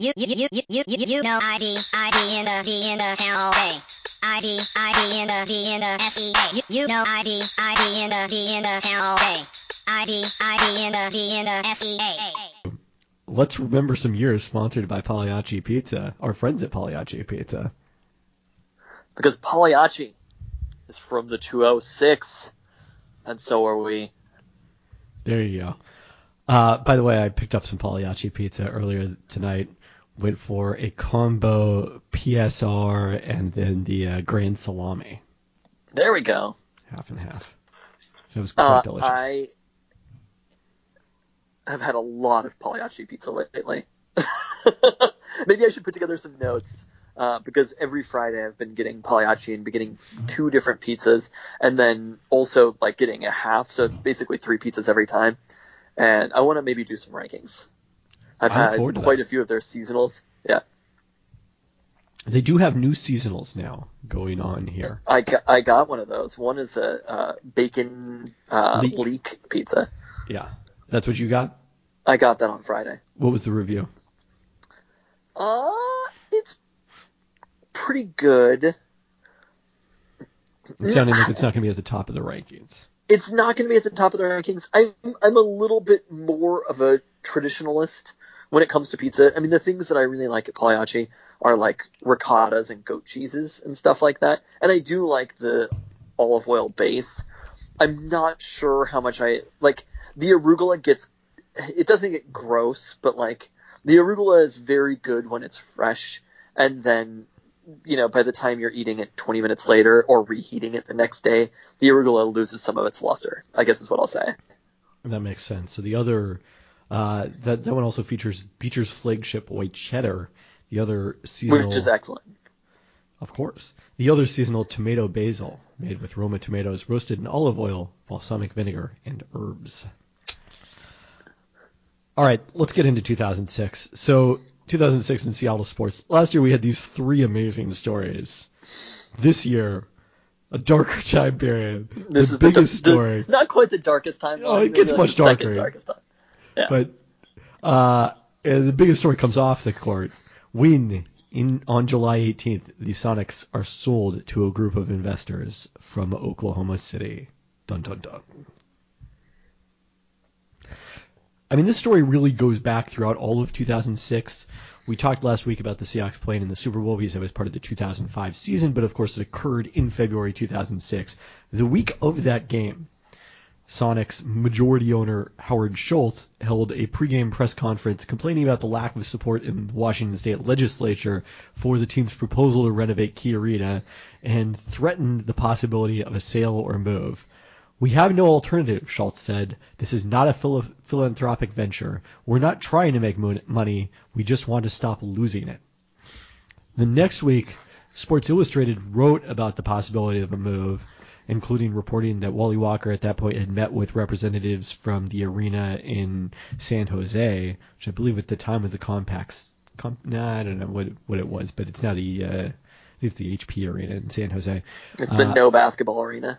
You, you, you, you, you, you, you know ID, ID in the D in the town all day. ID, ID in the D in the SEA. You, you know ID, ID in the D in the town all day. ID, ID in the D in the SEA. Let's remember some years sponsored by Pagliacci Pizza, our friends at Pagliacci Pizza. Because Pagliacci is from the 206, and so are we. There you go. Uh, by the way, I picked up some Pagliacci Pizza earlier tonight went for a combo PSR and then the uh, Grand Salami. There we go. Half and half. It was quite Uh, delicious. I have had a lot of Pagliacci pizza lately. Maybe I should put together some notes. Uh, because every Friday I've been getting Pagliacci and been getting two different pizzas, and then also like getting a half, so it's basically three pizzas every time. And I want to maybe do some rankings. I've I had quite a few of their seasonals. Yeah, They do have new seasonals now going on here. I got, I got one of those. One is a uh, bacon uh, Leek. leek pizza. Yeah. That's what you got? I got that on Friday. What was the review? Uh, it's pretty good. It's sounding like it's not going to be at the top of the rankings. It's not going to be at the top of the rankings. I'm I'm a little bit more of a traditionalist when it comes to pizza. I mean, the things that I really like at Pagliacci are like ricottas and goat cheeses and stuff like that. And I do like the olive oil base. I'm not sure how much I like the arugula gets. It doesn't get gross, but like the arugula is very good when it's fresh, and then you know by the time you're eating it 20 minutes later or reheating it the next day, the arugula loses some of its luster. I guess is what I'll say. That makes sense. So the other, uh, that, that one also features Beecher's flagship white cheddar. The other seasonal, Which is excellent. of course, the other seasonal tomato basil made with Roma tomatoes roasted in olive oil, balsamic vinegar, and herbs. All right, let's get into 2006. So 2006 in Seattle sports. Last year we had these three amazing stories. This year, a darker time period. This the is biggest the, the- story. not quite the darkest time. Oh, it gets much second darker. darkest time. Yeah. But uh, the biggest story comes off the court. When in on July 18th, the Sonics are sold to a group of investors from Oklahoma City. Dun dun dun. I mean, this story really goes back throughout all of 2006. We talked last week about the Seahawks playing in the Super Bowl because it was part of the 2005 season, but of course it occurred in February 2006. The week of that game, Sonic's majority owner Howard Schultz held a pregame press conference complaining about the lack of support in the Washington state legislature for the team's proposal to renovate Key Arena and threatened the possibility of a sale or move. We have no alternative, Schultz said. This is not a phil- philanthropic venture. We're not trying to make mon- money. We just want to stop losing it. The next week, Sports Illustrated wrote about the possibility of a move, including reporting that Wally Walker at that point had met with representatives from the arena in San Jose, which I believe at the time was the Compacts. Com- nah, I don't know what what it was, but it's now the uh, it's the HP arena in San Jose. It's the Uh, no basketball arena.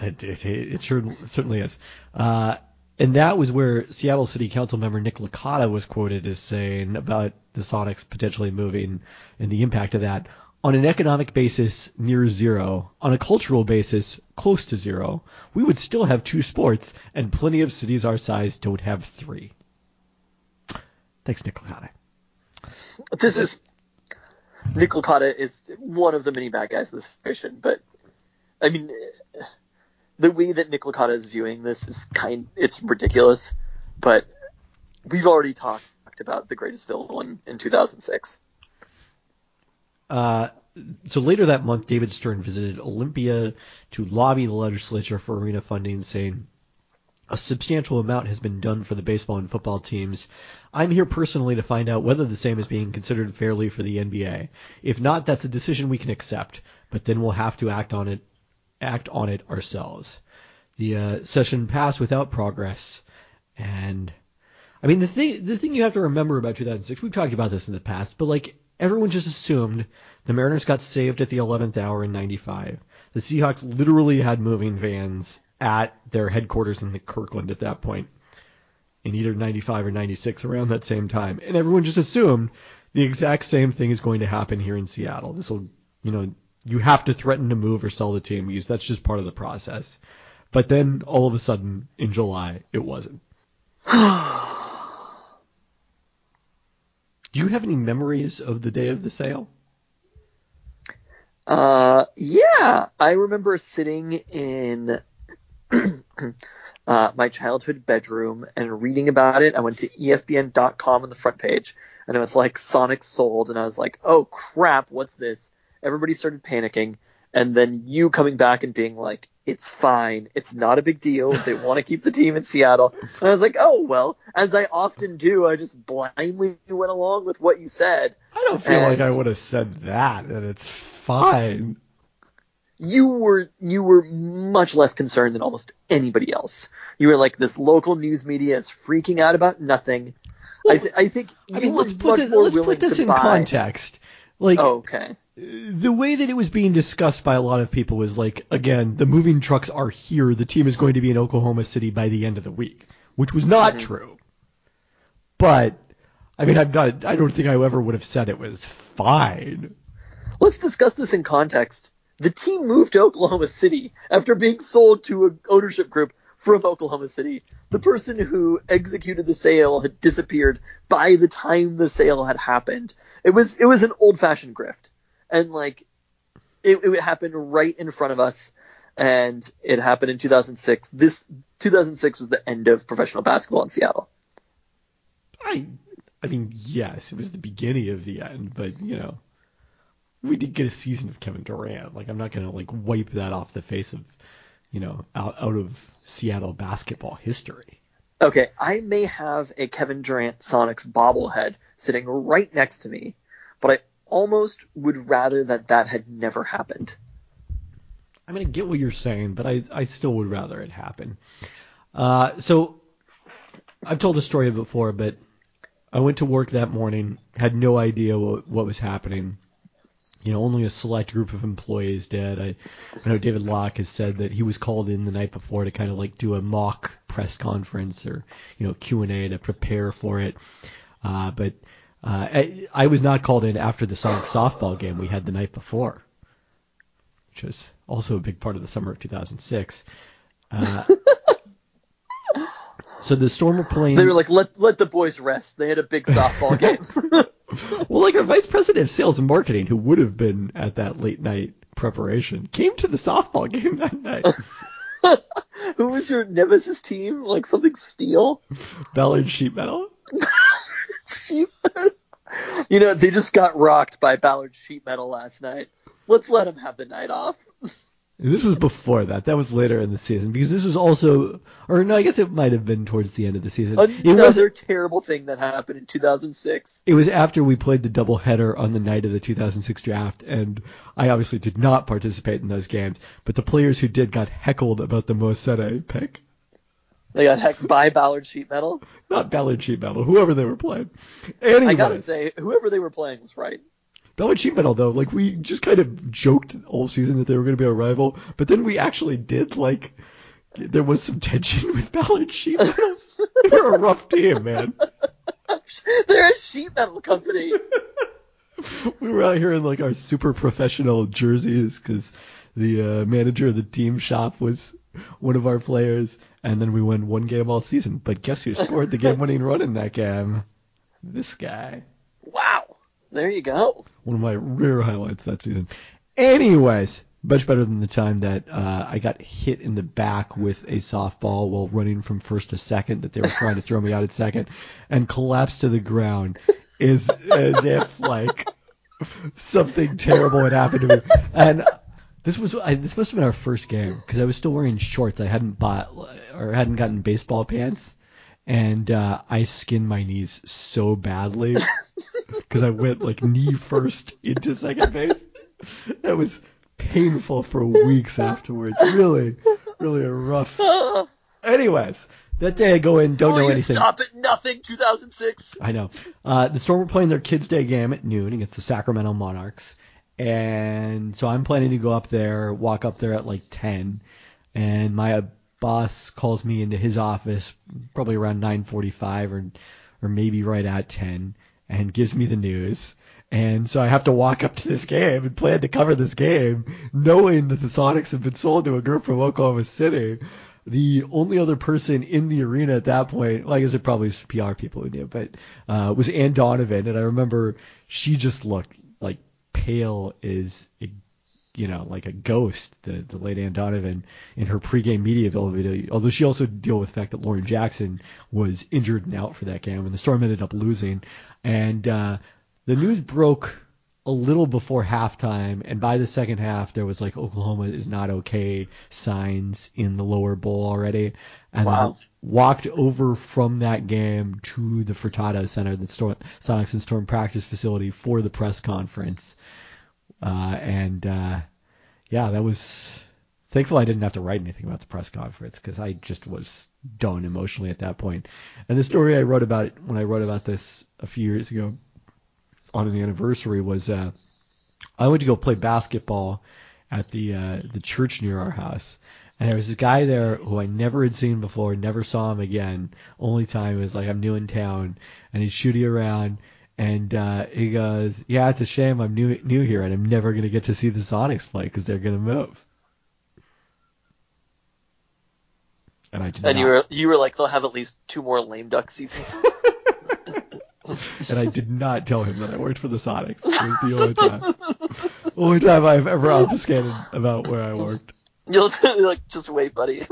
It, it, it sure it certainly is. Uh, and that was where Seattle City Council member Nick Licata was quoted as saying about the Sonics potentially moving and the impact of that. On an economic basis, near zero. On a cultural basis, close to zero. We would still have two sports, and plenty of cities our size don't have three. Thanks, Nick Licata. This is Nick Licata is one of the many bad guys in this situation, but I mean, the way that Nick Licata is viewing this is kind. It's ridiculous, but we've already talked about the greatest villain in 2006. Uh, so later that month, David Stern visited Olympia to lobby the legislature for arena funding, saying, a substantial amount has been done for the baseball and football teams. I'm here personally to find out whether the same is being considered fairly for the NBA. If not, that's a decision we can accept, but then we'll have to act on it, act on it ourselves. The uh, session passed without progress, and I mean the thing the thing you have to remember about 2006, we've talked about this in the past, but like everyone just assumed the Mariners got saved at the 11th hour in 95. The Seahawks literally had moving vans at their headquarters in the Kirkland at that point. in either 95 or 96 around that same time. And everyone just assumed the exact same thing is going to happen here in Seattle. This will, you know, you have to threaten to move or sell the team because that's just part of the process. But then all of a sudden in July, it wasn't. Do you have any memories of the day of the sale? Uh, yeah, I remember sitting in uh, my childhood bedroom and reading about it. I went to ESPN.com on the front page, and it was like Sonic sold, and I was like, oh crap, what's this? Everybody started panicking, and then you coming back and being like, it's fine, it's not a big deal. They want to keep the team in Seattle, and I was like, oh well, as I often do, I just blindly went along with what you said. I don't feel like I would have said that, that it's fine. you were you were much less concerned than almost anybody else. You were like this local news media is freaking out about nothing. I, th- I think you I mean, let's put this, let's put this to in buy. context. Like, Oh, okay. The way that it was being discussed by a lot of people was like, again, the moving trucks are here. The team is going to be in Oklahoma City by the end of the week, which was not mm-hmm. true. But I mean, I'm not. I don't think I ever would have said it was fine. Let's discuss this in context. The team moved to Oklahoma City after being sold to an ownership group from Oklahoma City. The person who executed the sale had disappeared by the time the sale had happened. It was it was an old fashioned grift, and like it, it happened right in front of us, and it happened in 2006. This 2006 was the end of professional basketball in Seattle. I, I mean, yes, it was the beginning of the end, but you know, we did get a season of Kevin Durant. Like, I'm not gonna like wipe that off the face of, you know, out out of Seattle basketball history. Okay, I may have a Kevin Durant Sonics bobblehead sitting right next to me, but I almost would rather that that had never happened. I mean, I get what you're saying, but I, I still would rather it happen. Uh, so, I've told the story before, but I went to work that morning, had no idea what, what was happening. You know, only a select group of employees did. I, I know David Locke has said that he was called in the night before to kind of like do a mock press conference or, you know, Q&A to prepare for it. Uh, but uh, I, I was not called in after the Sonic softball game we had the night before which was also a big part of the summer of 2006. Uh, so the Storm were playing. They were like, let let the boys rest. They had a big softball game. well, like our vice president of sales and marketing, who would have been at that late night preparation, came to the softball game that night. Who was your nemesis team? Like something steel? Ballard Sheet Metal. you know, they just got rocked by Ballard Sheet Metal last night. Let's let them have the night off. This was before that. That was later in the season because this was also, or no, I guess it might have been towards the end of the season. It was Another terrible thing that happened in 2006. It was after we played the doubleheader on the night of the 2006 draft, and I obviously did not participate in those games. But the players who did got heckled about the Mosete pick. They got hecked by Ballard Sheet Metal. Not Ballard Sheet Metal, whoever they were playing. Anyway, I gotta say, whoever they were playing was right. Ballard Sheet Metal though, like we just kind of joked all season that they were going to be our rival, but then we actually did like. There was some tension with Ballard Sheet Metal. they were a rough team, man. They're a sheet metal company. we were out here in like our super professional jerseys because the uh, manager of the team shop was one of our players, and then we won one game all season. But guess who scored the game-winning run in that game? This guy. Wow. There you go. One of my rare highlights that season. Anyways, much better than the time that uh, I got hit in the back with a softball while running from first to second that they were trying to throw me out at second and collapsed to the ground is as if like something terrible had happened to me. And this was I, this must have been our first game because I was still wearing shorts. I hadn't bought or hadn't gotten baseball pants, and uh, I skinned my knees so badly because I went like knee first into second base. That was painful for weeks afterwards. Really, really a rough. Anyways, that day I go in, don't know anything. stop at nothing 2006? I know. Uh, the Storm were playing their Kids Day game at noon against the Sacramento Monarchs, and so I'm planning to go up there, walk up there at like 10, and my boss calls me into his office probably around 9:45 or or maybe right at 10 and gives me the news. And so I have to walk up to this game and plan to cover this game, knowing that the Sonics have been sold to a group from Oklahoma City. The only other person in the arena at that point, well, I guess it probably was PR people who knew, but uh, was Anne Donovan, and I remember she just looked like pale as a you know, like a ghost, the, the late Anne Donovan in her pregame media availability. Although she also dealt with the fact that Lauren Jackson was injured and out for that game, and the Storm ended up losing. And uh, the news broke a little before halftime, and by the second half, there was like Oklahoma is not okay signs in the lower bowl already. And Wow. walked over from that game to the Furtado Center, the Storm, Sonics and Storm practice facility for the press conference. Uh, and uh, yeah, that was thankful I didn't have to write anything about the press conference because I just was done emotionally at that point. And the story I wrote about it when I wrote about this a few years ago on an anniversary was uh, I went to go play basketball at the uh, the church near our house. And there was this guy there who I never had seen before, never saw him again. Only time was like I'm new in town, and he's shooting around, and uh, he goes, "Yeah, it's a shame I'm new new here, and I'm never gonna get to see the Sonics play because they're gonna move." And I did And not, you were you were like, they'll have at least two more lame duck seasons. and I did not tell him that I worked for the Sonics. It was the only time, only time I've ever obfuscated about where I worked. You'll like just wait, buddy.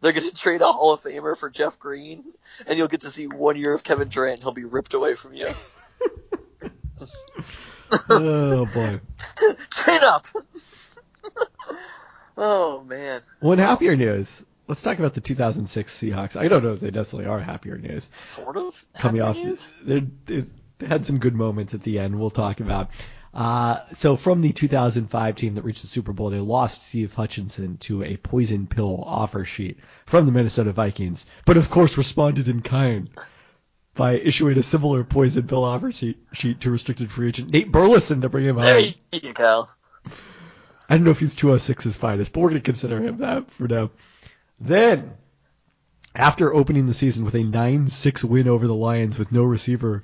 They're gonna trade a Hall of Famer for Jeff Green, and you'll get to see one year of Kevin Durant. He'll be ripped away from you. Oh boy. Train up. oh man, One happier news. Let's talk about the 2006 Seahawks. I don't know if they necessarily are happier news. sort of. Coming off, they had some good moments at the end. We'll talk about. Uh, so from the 2005 team that reached the Super Bowl, they lost Steve Hutchinson to a poison pill offer sheet from the Minnesota Vikings, but of course responded in kind by issuing a similar poison pill offer sheet, sheet to restricted free agent Nate Burleson to bring him There home. you go. I don't know if he's 206's finest, but we're going to consider him that for now. Then, after opening the season with a 9-6 win over the Lions with no receiver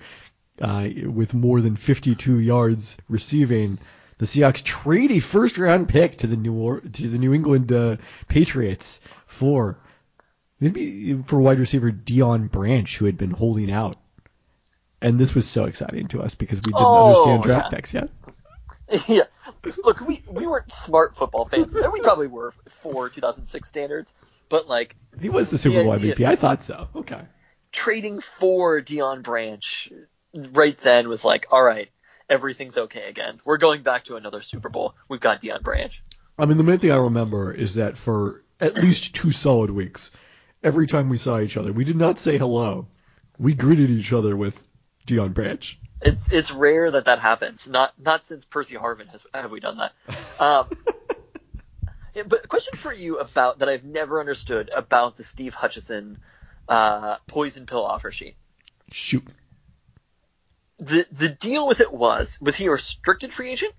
uh, with more than 52 yards receiving, the Seahawks trade a first-round pick to the New or- to the New England uh, Patriots for maybe for wide receiver Deion Branch, who had been holding out. And this was so exciting to us because we didn't Oh, understand draft yeah. picks yet. yeah. Look, we we weren't smart football fans. We probably were for 2006 standards, but like He was the Super Bowl yeah. MVP. I thought so. Okay. trading for Deion Branch right then was like, all right, everything's okay again. We're going back to another Super Bowl. We've got Deion Branch. I mean, the main thing I remember is that for at least two solid weeks, every time we saw each other, we did not say hello. We greeted each other with Deion Branch. It's it's rare that that happens. Not not since Percy Harvin has have we done that. Um, but a question for you about that I've never understood about the Steve Hutchinson uh, poison pill offer sheet. Shoot. The the deal with it was was he a restricted free agent?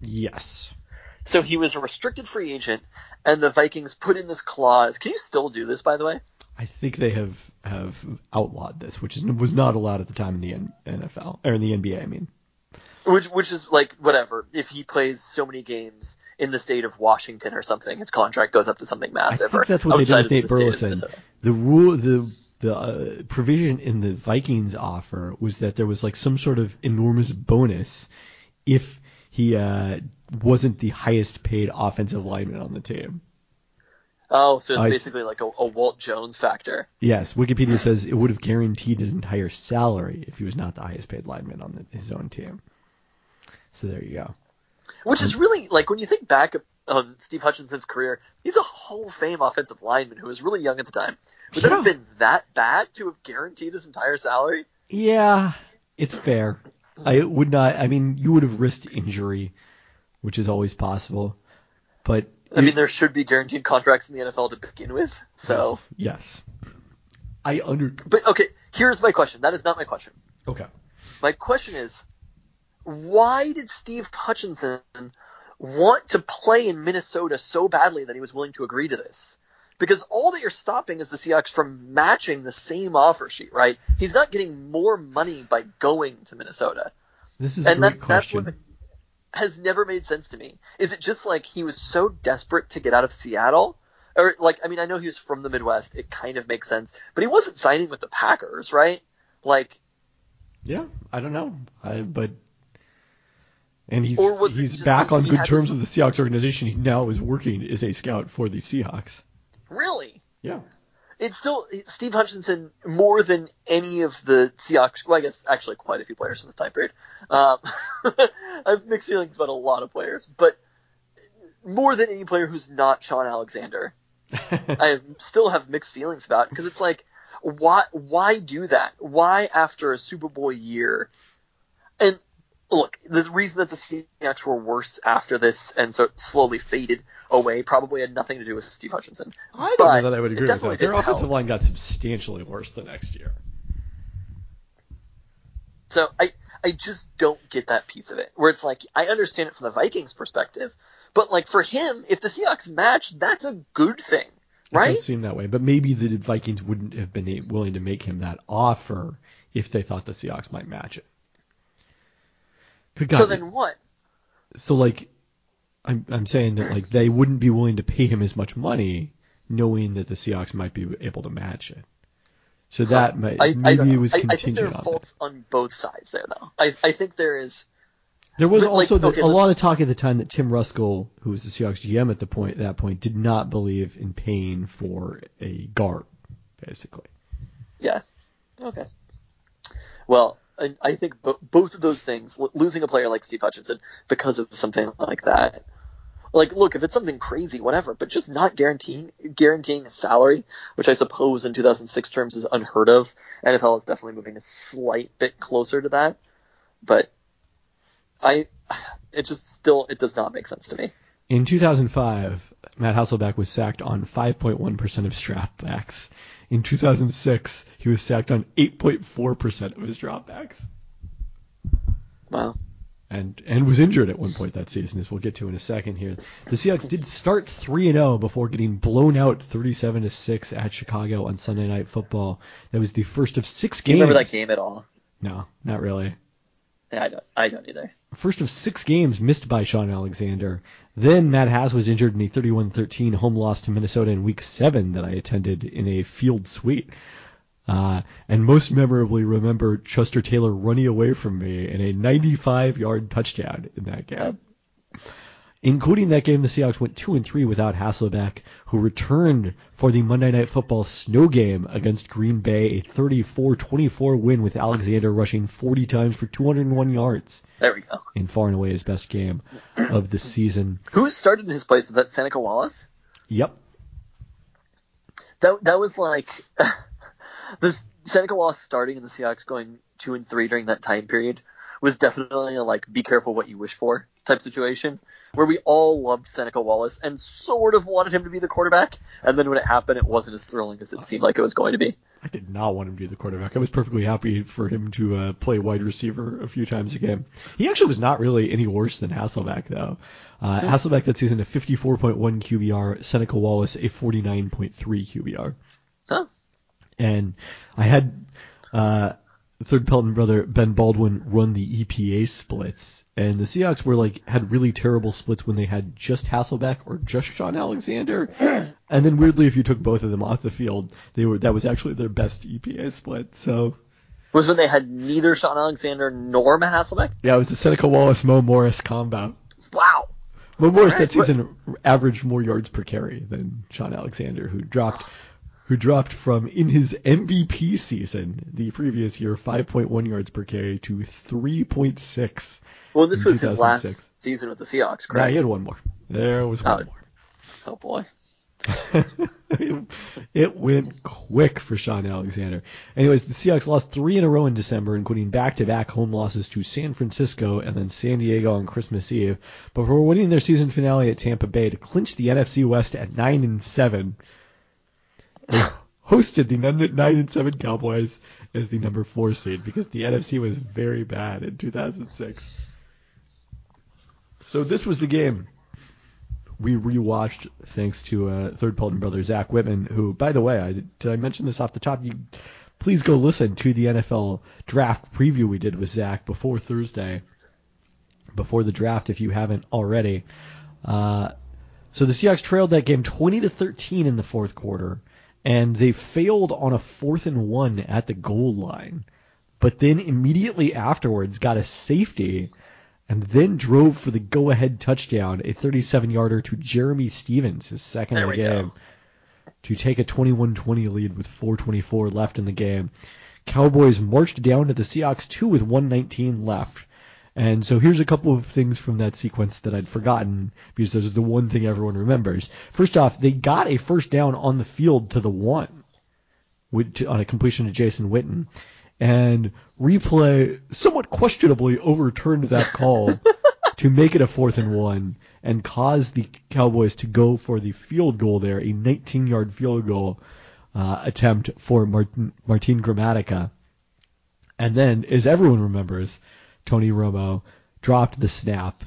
Yes. So he was a restricted free agent, and the Vikings put in this clause. Can you still do this, by the way? I think they have have outlawed this, which is was not allowed at the time in the NFL or in the NBA. I mean, Which which is like whatever. If he plays so many games in the state of Washington or something, his contract goes up to something I massive. think or that's what they did with Nate Burleson. The rule, the the uh, provision in the Vikings offer was that there was like some sort of enormous bonus if he uh, wasn't the highest paid offensive lineman on the team. Oh, so it's I- basically like a, a Walt Jones factor. Yes, Wikipedia says it would have guaranteed his entire salary if he was not the highest paid lineman on the, his own team. So there you go. Which is really like when you think back on Steve Hutchinson's career, he's a Hall of Fame offensive lineman who was really young at the time. Would that have been that bad to have guaranteed his entire salary? Yeah, it's fair. I would not. I mean, you would have risked injury, which is always possible. But I mean, there should be guaranteed contracts in the NFL to begin with. So, yes, I under. but okay, here's my question. That is not my question. Okay. My question is, why did Steve Hutchinson want to play in Minnesota so badly that he was willing to agree to this? Because all that you're stopping is the Seahawks from matching the same offer sheet, right? He's not getting more money by going to Minnesota. This is and a great that's, that's question. what has never made sense to me. Is it just like he was so desperate to get out of Seattle? Or like, I mean, I know he was from the Midwest. It kind of makes sense, but he wasn't signing with the Packers, right? Like, yeah, I don't know, I, but and he's Or was it he's back on good terms with the Seahawks organization. He now is working as a scout for the Seahawks. Really? Yeah. It's still Steve Hutchinson more than any of the Seahawks. Well, I guess actually quite a few players in this time period. Um, I have mixed feelings about a lot of players, but more than any player who's not Shaun Alexander. I still have mixed feelings about because it's like, why why do that? Why after a Super Bowl year? And look, the reason that the Seahawks were worse after this and so slowly faded away probably had nothing to do with Steve Hutchinson. I don't But know that I would it agree with that. Their offensive help. line got substantially worse the next year. So I I just don't get that piece of it. Where it's like I understand it from the Vikings perspective, but like for him, if the Seahawks match, that's a good thing, It right? does seem that way, but maybe the Vikings wouldn't have been willing to make him that offer if they thought the Seahawks might match it. Good God. So then what? so like, I'm I'm saying that like they wouldn't be willing to pay him as much money, knowing that the Seahawks might be able to match it. So that might I, I maybe don't it was I, I think there contingent are on faults on both sides there, though. I, I think there is. There was but, like, also the, okay, a lot of talk at the time that Tim Ruskell, who was the Seahawks GM at the point that point, did not believe in paying for a guard, basically. Yeah. Okay. Well, I, I think bo- both of those things, lo- losing a player like Steve Hutchinson because of something like that, like, look, if it's something crazy, whatever, but just not guaranteeing guaranteeing a salary, which I suppose in 2006 terms is unheard of. NFL is definitely moving a slight bit closer to that, but I, it just still it does not make sense to me. In 2005, Matt Hasselbeck was sacked on 5.1% of dropbacks. In 2006, he was sacked on 8.4% of his dropbacks. Wow. And and was injured at one point that season, as we'll get to in a second here. The Seahawks did start 3 and 0 before getting blown out 37 to 6 at Chicago on Sunday Night Football. That was the first of six Do you games. remember that game at all? No, not really. I don't. I don't either. First of six games missed by Shaun Alexander. Then Matt Haas was injured in a 31-13 home loss to Minnesota in Week 7 that I attended in a field suite. Uh, and most memorably remember Chester Taylor running away from me in a 95-yard touchdown in that game. Including that game, the Seahawks went 2 and 3 without Hasselbeck, who returned for the Monday Night Football snow game against Green Bay, a 34-24 win with Alexander rushing 40 times for 201 yards There we go. in far and away his best game of the season. Who started in his place? Was that Seneca Wallace? Yep. That that was like this Seneca Wallace starting in the Seahawks going two and three during that time period was definitely a like be careful what you wish for type situation where we all loved Seneca Wallace and sort of wanted him to be the quarterback and then when it happened it wasn't as thrilling as it seemed like it was going to be. I did not want him to be the quarterback. I was perfectly happy for him to uh, play wide receiver a few times a game. He actually was not really any worse than Hasselbeck, though. Uh, Hasselbeck that season a 54.1 QBR, Seneca Wallace a 49.3 QBR. Huh? and I had uh, third Pelton brother Ben Baldwin run the EPA splits, and the Seahawks were like had really terrible splits when they had just Hasselbeck or just Shaun Alexander, and then weirdly, if you took both of them off the field, they were that was actually their best EPA split. So Was when they had neither Shaun Alexander nor Matt Hasselbeck? yeah, it was the Seneca Wallace Mo Morris combo. Wow. Mo Morris Alright, that season averaged more yards per carry than Shaun Alexander, who dropped who dropped from in his MVP season the previous year 5.1 yards per carry to 3.6. Well, this was his last season with the Seahawks, Yeah, he had one more. There was one Oh. more. oh boy. it, it went quick for Shaun Alexander. Anyways, the Seahawks lost three in a row in December, including back-to-back home losses to San Francisco and then San Diego on Christmas Eve, before winning their season finale at Tampa Bay to clinch the NFC West at nine and seven. Hosted the nine and seven Cowboys as the number four seed because the NFC was very bad in 2006. So this was the game. we rewatched thanks to uh, third Pelton brother Zach Whitman, who, by the way, I, did I mention this off the top? You please go listen to the NFL draft preview we did with Zach before Thursday, before the draft, if you haven't already. Uh, so the Seahawks trailed that game 20 to 13 in the fourth quarter, and they failed on a fourth and one at the goal line, but then immediately afterwards got a safety and then drove for the go-ahead touchdown, a 37-yarder to Jerramy Stevens, his second of the we go. game, to take a 21-20 lead with 4:24 left in the game. Cowboys marched down to the Seahawks two with 119 left. And so here's a couple of things from that sequence that I'd forgotten because this is the one thing everyone remembers. First off, they got a first down on the field to the one with, on a completion to Jason Witten. And replay somewhat questionably overturned that call to make it a fourth and one and caused the Cowboys to go for the field goal there, a 19 yard field goal uh, attempt for Martin, Martin Gramatica. And then, as everyone remembers, Tony Romo dropped the snap.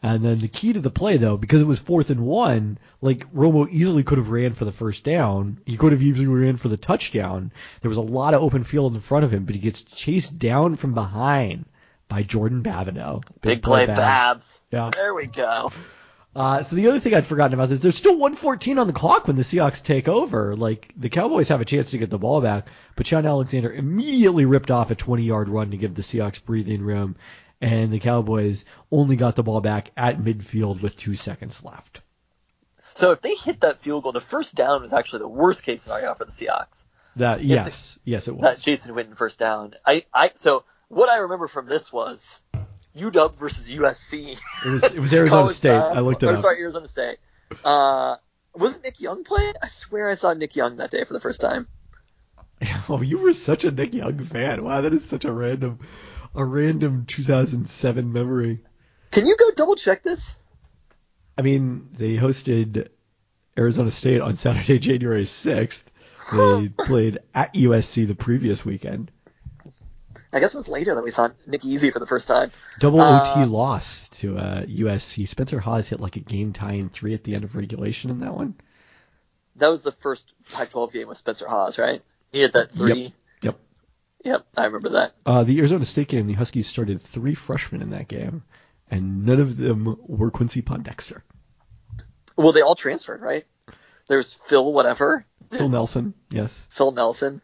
And then the key to the play, though, because it was fourth and one, like Romo easily could have ran for the first down. He could have easily ran for the touchdown. There was a lot of open field in front of him, but he gets chased down from behind by Jordan Babineaux. Big play, Babs. Babs. Yeah. There we go. Uh, so the other thing I'd forgotten about this, there's still 114 on the clock when the Seahawks take over. Like the Cowboys have a chance to get the ball back, but Shaun Alexander immediately ripped off a 20-yard run to give the Seahawks breathing room, and the Cowboys only got the ball back at midfield with two seconds left. So if they hit that field goal, the first down was actually the worst case scenario for the Seahawks. That Yeah, yes, yes it was. That. Jason Witten first down. I, I so what I remember from this was UW versus USC. It was it was Arizona College State. I looked it up. Sorry, Arizona State. Uh, wasn't Nick Young playing? I swear I saw Nick Young that day for the first time. Oh, you were such a Nick Young fan. Wow, that is such a random, a random 2007 memory. Can you go double check this? I mean, they hosted Arizona State on Saturday, January 6th. They played at USC the previous weekend. I guess it was later that we saw Nick Easy for the first time. Double Uh, OT loss to uh, USC. Spencer Hawes hit like a game tying three at the end of regulation in that one. That was the first Pac-12 game with Spencer Hawes, right? He had that three. Yep. Yep, I remember that. Uh, the Arizona State game, the Huskies started three freshmen in that game, and none of them were Quincy Pondexter. Well, they all transferred, right? There's Phil whatever, Phil Nelson, yes. Phil Nelson,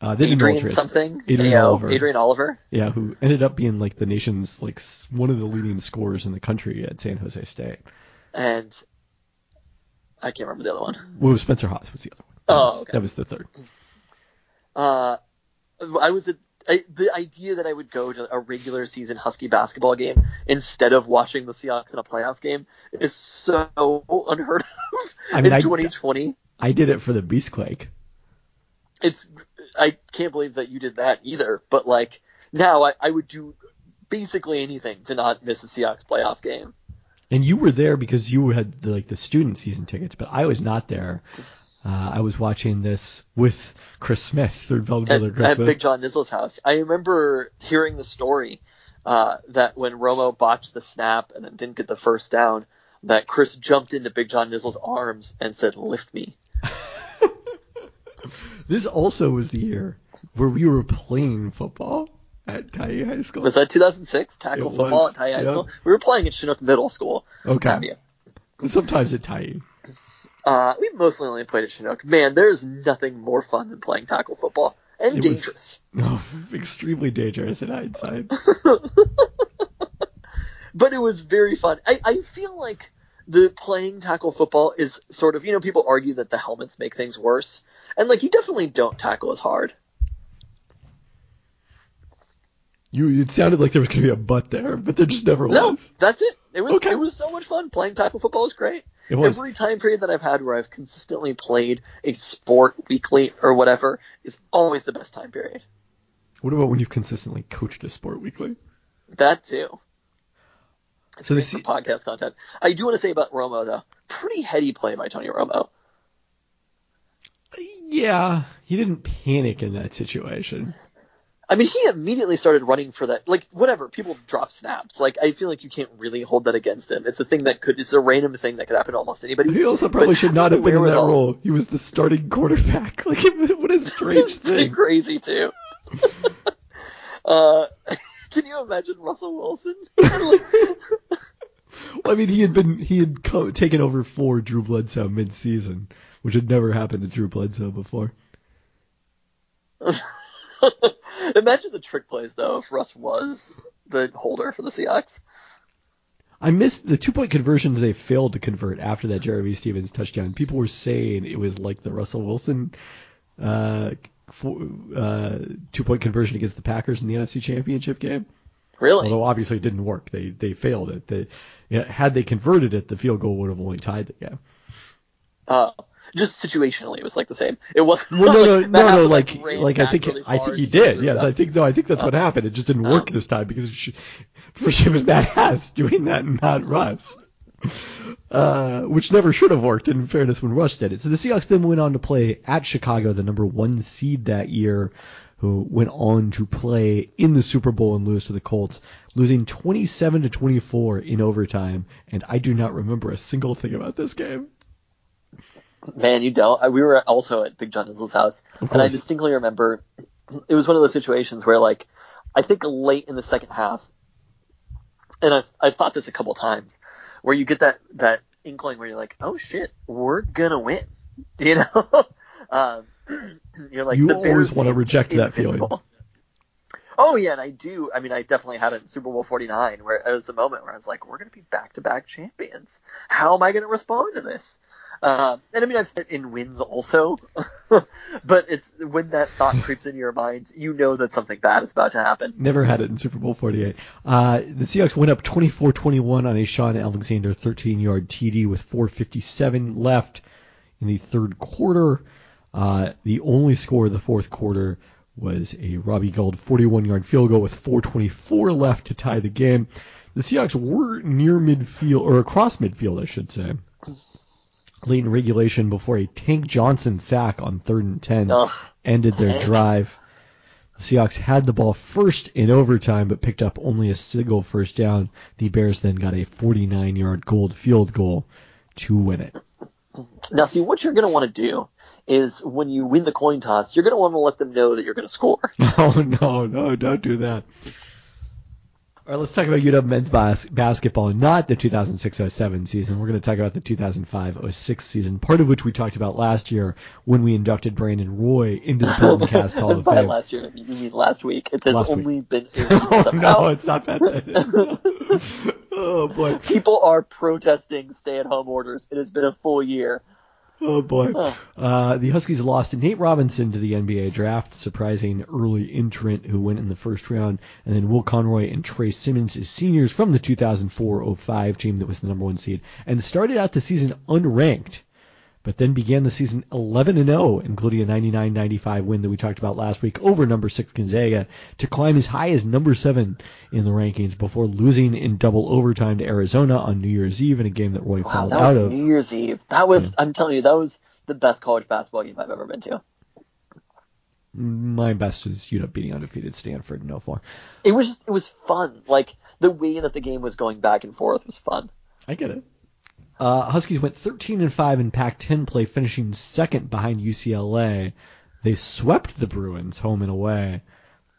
Uh, they Adrian something, Adrian AO, Oliver. Adrian Oliver. Yeah, who ended up being like the nation's like one of the leading scorers in the country at San Jose State. and I can't remember the other one. Well, Spencer Hawes was the other one. That Oh, was, okay. that was the third. Uh, I was at, I, the idea that I would go to a regular season Husky basketball game instead of watching the Seahawks in a playoff game is so unheard of I mean, in I- 2020. I did it for the Beastquake. It's I can't believe that you did that either. But like now, I, I would do basically anything to not miss a Seahawks playoff game. And you were there because you had the, like the student season tickets, but I was not there. Uh, I was watching this with Chris Smith, third Bell brother Chris at Smith. Big John Nizzle's house. I remember hearing the story uh, that when Romo botched the snap and then didn't get the first down, that Chris jumped into Big John Nizzle's arms and said, "Lift me." This also was the year where we were playing football at Tyee High School. Was that 2006 tackle It football was, at Tyee High yeah. School? We were playing at Chinook Middle School. Okay. Sometimes at Tyee. Uh, we mostly only played at Chinook. Man, there's nothing more fun than playing tackle football and It was- dangerous. No, extremely dangerous in hindsight. but it was very fun. I, I feel like the playing tackle football is sort of, you know, people argue that the helmets make things worse. And like, you definitely don't tackle as hard. You, it sounded like there was going to be a butt there, but there just never No, was. No, that's it. It was, Okay. it was so much fun. Playing tackle football was great. It was. Every time period that I've had where I've consistently played a sport weekly or whatever is always the best time period. What about when you've consistently coached a sport weekly? That too. So Great for Se- podcast content. I do want to say about Romo though, pretty heady play by Tony Romo. Yeah, he didn't panic in that situation. I mean, he immediately started running for that. Like, whatever, people drop snaps. Like, I feel like you can't really hold that against him. It's a thing that could, it's a random thing that could happen to almost anybody. He also probably But should not have been in that role. He was the starting quarterback. Like, what a strange It's thing. crazy too. uh, can you imagine Russell Wilson? like, I mean, he had been he had co- taken over for Drew Bledsoe mid-season, which had never happened to Drew Bledsoe before. imagine the trick plays though if Russ was the holder for the Seahawks. I missed the two-point conversions they failed to convert after that Jerramy Stevens touchdown. People were saying it was like the Russell Wilson uh, uh, two-point conversion against the Packers in the NFC Championship game. Really? Although obviously it didn't work. They they failed it. They, had they converted it, the field goal would have only tied the game. Uh, just situationally, it was like the same. It wasn't. Well, no, no, like, no, no. Hassel, Like, ran like I think really I think he did. Yes. I think no, I think that's what happened. It just didn't work Oh. this time because it sh- first it was badass doing that and not Russ, uh, which never should have worked. In fairness, when Russ did it. So the Seahawks then went on to play at Chicago, the number one seed that year, who went on to play in the Super Bowl and lose to the Colts, losing 27 to 24 in overtime. And I do not remember a single thing about this game. Man, you don't. I- We were also at Big John Nizzle's house, and I distinctly remember it was one of those situations where, like, I think late in the second half, and I've I've thought this a couple times, where you get that that inkling where you're like, oh shit, we're gonna win, you know. um, you're like, You the always wanna seemed reject that feeling. Oh yeah, and I do. I mean, I definitely had it in Super Bowl 49, where it was a moment where I was like, "We're going to be back-to-back champions. How am I going to respond to this?" Um, and I mean, I've had in wins also, but it's when that thought creeps into your mind, you know that something bad is about to happen. Never had it in Super Bowl 48. Uh, the Seahawks went up 24-21 on a Shaun Alexander 13-yard TD with 4:57 left in the third quarter. Uh, the only score of the fourth quarter was a Robbie Gould 41-yard field goal with 4:24 left to tie the game. The Seahawks were near midfield or across midfield, I should say. Late in regulation before a Tank Johnson sack on third and ten Ugh, ended their drive. The Seahawks had the ball first in overtime, but picked up only a single first down. The Bears then got a 49-yard Gould field goal to win it. Now, see, what you're going to want to do is when you win the coin toss, you're going to want to let them know that you're going to score. Oh no, no, don't do that. All right, let's talk about UW men's bas- basketball, not the 2006-07 season. We're going to talk about the 2005-06 season, part of which we talked about last year when we inducted Brandon Roy into the Pelton Cast Hall of Fame. last year, you mean last week. It has Last week. only been week oh somehow. no, it's not that. oh boy. People are protesting stay-at-home orders. It has been a full year. Oh boy. Uh, the Huskies lost Nate Robinson to the NBA draft, surprising early entrant who went in the first round, and then Will Conroy and Tre Simmons as seniors from the 2004-05 team that was the number one seed, and started out the season unranked, but then began the season 11 and 0, including a 99-95 win that we talked about last week over number six Gonzaga, to climb as high as number seven in the rankings before losing in double overtime to Arizona on New Year's Eve in a game that Roy Wow, fouled that was out of. New Year's Eve. That was, I'm telling you, that was the best college basketball game I've ever been to. My best is you know beating undefeated Stanford in 04. It was just, it was fun. Like the way that the game was going back and forth was fun. I get it. Uh, Huskies went 13 and 5 in Pac-10 play, finishing second behind UCLA. They swept the Bruins home and away,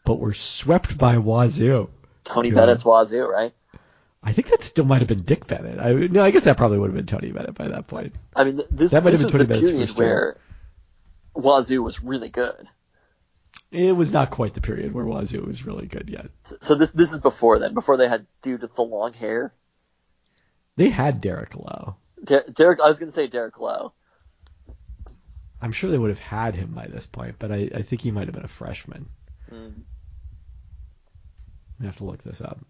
but were swept by Wazoo. Tony Bennett's Wazoo, right? I think that still might have been Dick Bennett. I, no, I guess that probably would have been Tony Bennett by that point. I mean, this, That might this have was been the Tony Bennett's period first where Wazoo was really good. It was not quite the period where Wazoo was really good yet. So, so this this is before then, before they had dude with the long hair. They had Derrick Low. Der- Derrick, I was going to say Derrick Low. I'm sure they would have had him by this point, but I, I think he might have been a freshman. Mm. I have to look this up.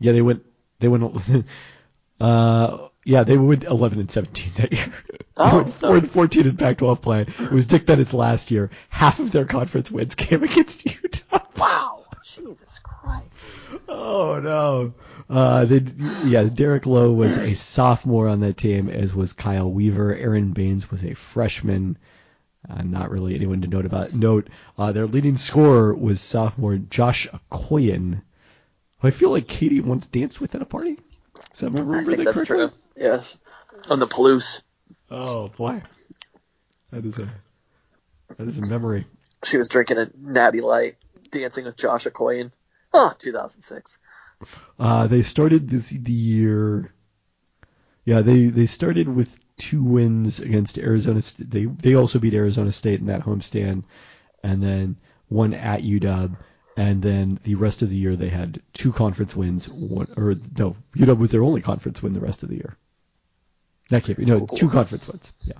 Yeah, they went. They went. Uh, yeah, they went 11 and 17 that year. They Oh, so- 4 and 14 in Pac-12 play. It was Dick Bennett's last year. Half of their conference wins came against Utah. Wow, Jesus Christ! Oh no. Uh, they, yeah, Derrick Low was a sophomore on that team, as was Kyle Weaver. Aron Baynes was a freshman. Uh, not really anyone to note about. Note uh, their leading scorer was sophomore Josh who I feel like Katie once danced with at a party. Does that remember I think that that's correctly? true. Yes. On the Palouse. Oh boy, that is a that is a memory. She was drinking a natty light, dancing with Josh Akognon. Oh, 2006. Uh, they started this the year. Yeah, they they started with two wins against Arizona. They they also beat Arizona State in that homestand, and then one at UW. And then the rest of the year they had two conference wins. One or no, UW was their only conference win the rest of the year. That can't be no two conference wins. Yeah.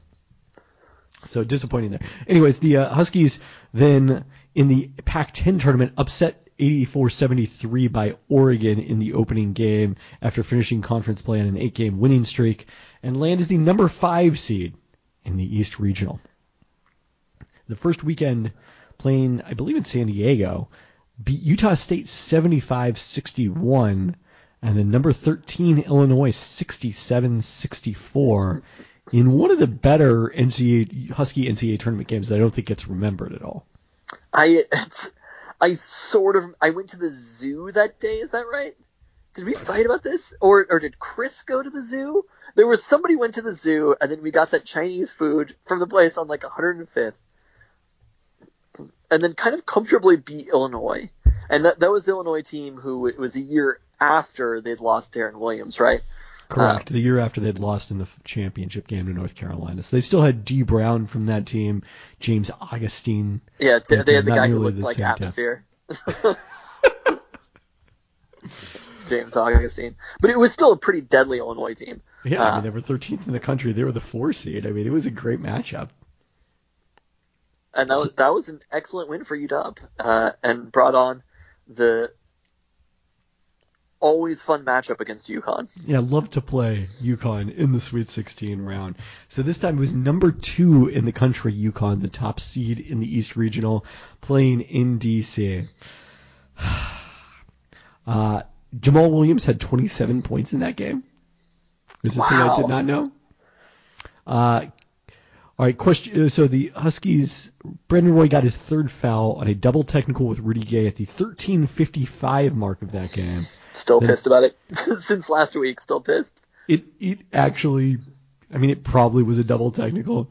So disappointing there. Anyways, the uh, Huskies then in the Pac-10 tournament upset 84-73 by Oregon in the opening game after finishing conference play on an eight-game winning streak and land as the number five seed in the East Regional. The first weekend playing, I believe in San Diego, beat Utah State 75-61 and then number 13 Illinois 67-64 in one of the better NCAA Husky NCAA tournament games that I don't think gets remembered at all. I it's I sort of I went to the zoo that day. Is that right? Did we fight about this, or or did Chris go to the zoo? There was somebody went to the zoo, and then we got that Chinese food from the place on like 105th, and then kind of comfortably beat Illinois. And that that was the Illinois team who it was a year after they'd lost Deron Williams, right? Correct. the year after they'd lost in the championship game to North Carolina. So they still had Dee Brown from that team, James Augustine. Yeah, they had the guy who looked the like atmosphere. It's James Augustine, but it was still a pretty deadly Illinois team. Yeah, I Uh, mean, they were 13th in the country. They were the four seed. I mean, it was a great matchup. And that was that was an excellent win for UW, uh, and brought on the always fun matchup against UConn. Yeah, love to play UConn in the Sweet 16 round. So this time it was number two in the country, UConn, the top seed in the East Regional, playing in DC. Uh, Jamaal Williams had 27 points in that game. This is a thing I did not know. Uh, all right, question. uh, So the Huskies, Brandon Roy got his third foul on a double technical with Rudy Gay at the 13:55 mark of that game. Still Then- pissed about it since last week. Still pissed. It it actually, I mean, it probably was a double technical.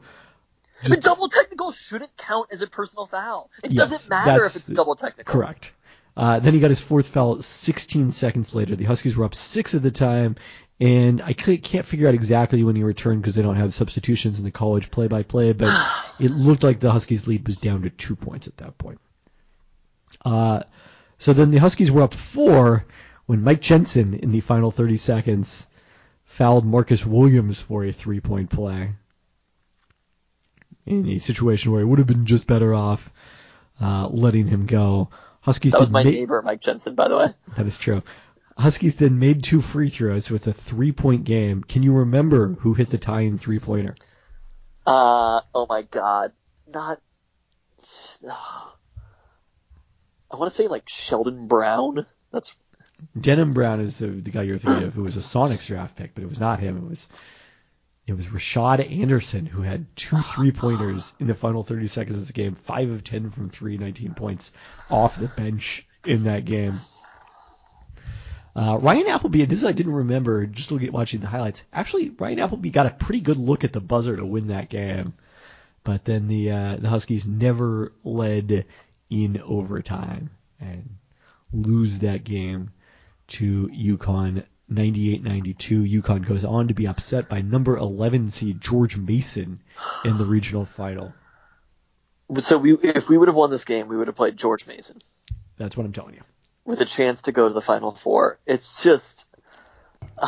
The double technical shouldn't count as a personal foul. It Yes, doesn't matter if it's double technical. Correct. Uh, then he got his fourth foul 16 seconds later. The Huskies were up six at the time, and I can't figure out exactly when he returned because they don't have substitutions in the college play-by-play, but it looked like the Huskies' lead was down to two points at that point. Uh, so then the Huskies were up four when Mike Jensen in the final 30 seconds fouled Marcus Williams for a three-point play. In a situation where he would have been just better off uh, letting him go. Huskies That was my ma- neighbor, Mike Jensen, by the way. That is true. Huskies then made two free throws, so it's a three-point game. Can you remember who hit the tying three-pointer? Uh, oh my god. Not. I want to say like Sheldon Brown. That's Denham Brown is the, the guy you're thinking of, who was a Sonics draft pick, but it was not him. It was it was Rashad Anderson who had two three-pointers in the final 30 seconds of the game, five of 10 from three, 19 points off the bench in that game. Uh, Ryan Appleby, this is I didn't remember, just looking at watching the highlights. Actually, Ryan Appleby got a pretty good look at the buzzer to win that game, but then the uh, the Huskies never led in overtime and lose that game to UConn 98-92. UConn goes on to be upset by number 11 seed George Mason in the regional final. so we if we would have won this game, we would have played George Mason That's what I'm telling you. With a chance to go to the Final Four. It's just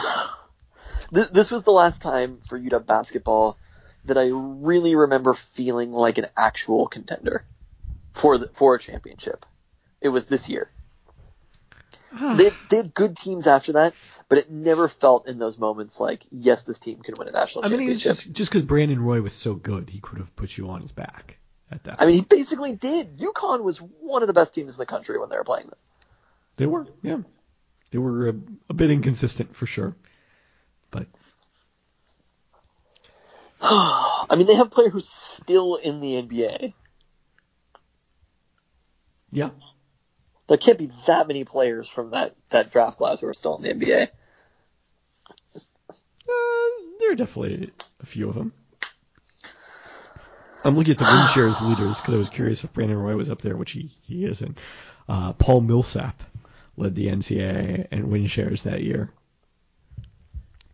Th- this was the last time for UW basketball that I really remember feeling like an actual contender for the, for a championship. It was this year. They had, they had good teams after that, but it never felt in those moments like yes, this team can win a national I mean, it's championship. just just because Brandon Roy was so good, he could have put you on his back at that. I mean, he basically did. UConn was one of the best teams in the country when they were playing them. They were, yeah. they were a, a bit inconsistent for sure. But I mean, they have a player who's still in the NBA. yeah, There can't be that many players from that, that draft class who are still in the NBA. uh, there are definitely a few of them. I'm looking at the win shares leaders because I was curious if Brandon Roy was up there, which he, he isn't. Uh, Paul Millsap led the NCAA and win shares that year.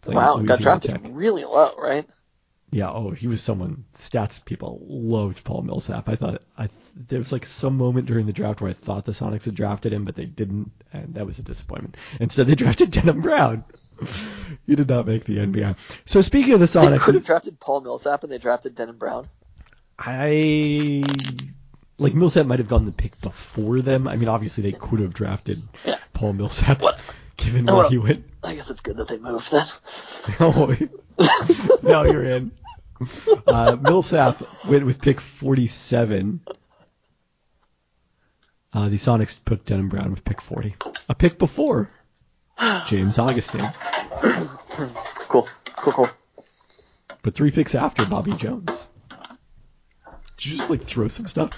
Playing at Wow, got drafted Tech. really low, right? Yeah, oh, he was someone. Stats people loved Paul Millsap. I thought I there was like some moment during the draft where I thought the Sonics had drafted him, but they didn't, and that was a disappointment. Instead, they drafted Denham Brown. he did not make the NBA. So speaking of the Sonics, They Sonics, could have drafted Paul Millsap and they drafted Denham Brown. I like Millsap might have gone the pick before them. I mean, obviously they could have drafted Yeah. Paul Millsap, What? given Oh, where well. he went. I guess it's good that they moved then. Oh, now you're in. Uh, Millsap went with pick 47. Uh, the Sonics took Denham Brown with pick 40. A pick before James Augustine, Cool, cool, cool. but three picks after Bobby Jones. Did you just like throw some stuff?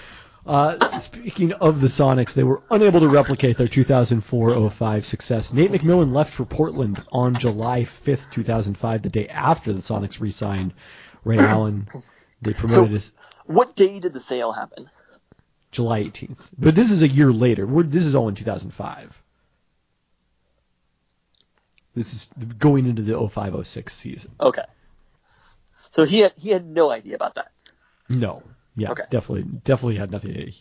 Uh, speaking of the Sonics, they were unable to replicate their 2004-05 success. Nate McMillan left for Portland on July 5th, 2005, the day after the Sonics re-signed Ray Allen. They promoted his What day did the sale happen? July 18th. But this is a year later. We're, this is all in 2005. This is going into the 05-06 season. Okay. So he had he had no idea about that. No. Yeah, Okay. definitely, definitely had nothing. To,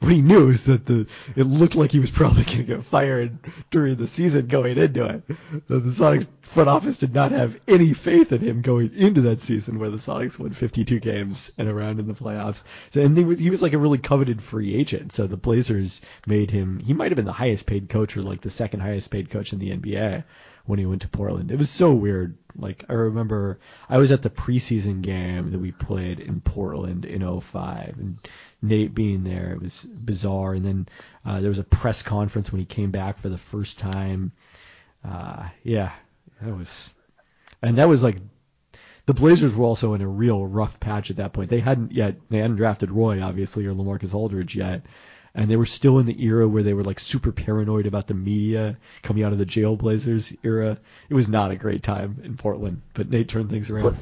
what he knew is that the it looked like he was probably going to get fired during the season going into it. The, the Sonics front office did not have any faith in him going into that season, where the Sonics won 52 games and around in the playoffs. So, and they, he was like a really coveted free agent. So the Blazers made him. He might have been the highest paid coach or like the second highest paid coach in the NBA when he went to Portland. It was so weird. Like I remember I was at the preseason game that we played in Portland in 05 and Nate being there, it was bizarre. And then uh, there was a press conference when he came back for the first time. Uh, yeah, that was, and that was like the Blazers were also in a real rough patch at that point. They hadn't yet they hadn't drafted Roy obviously or LaMarcus Aldridge yet, and they were still in the era where they were like super paranoid about the media coming out of the jail Blazers era. It was not a great time in Portland, but Nate turned things around.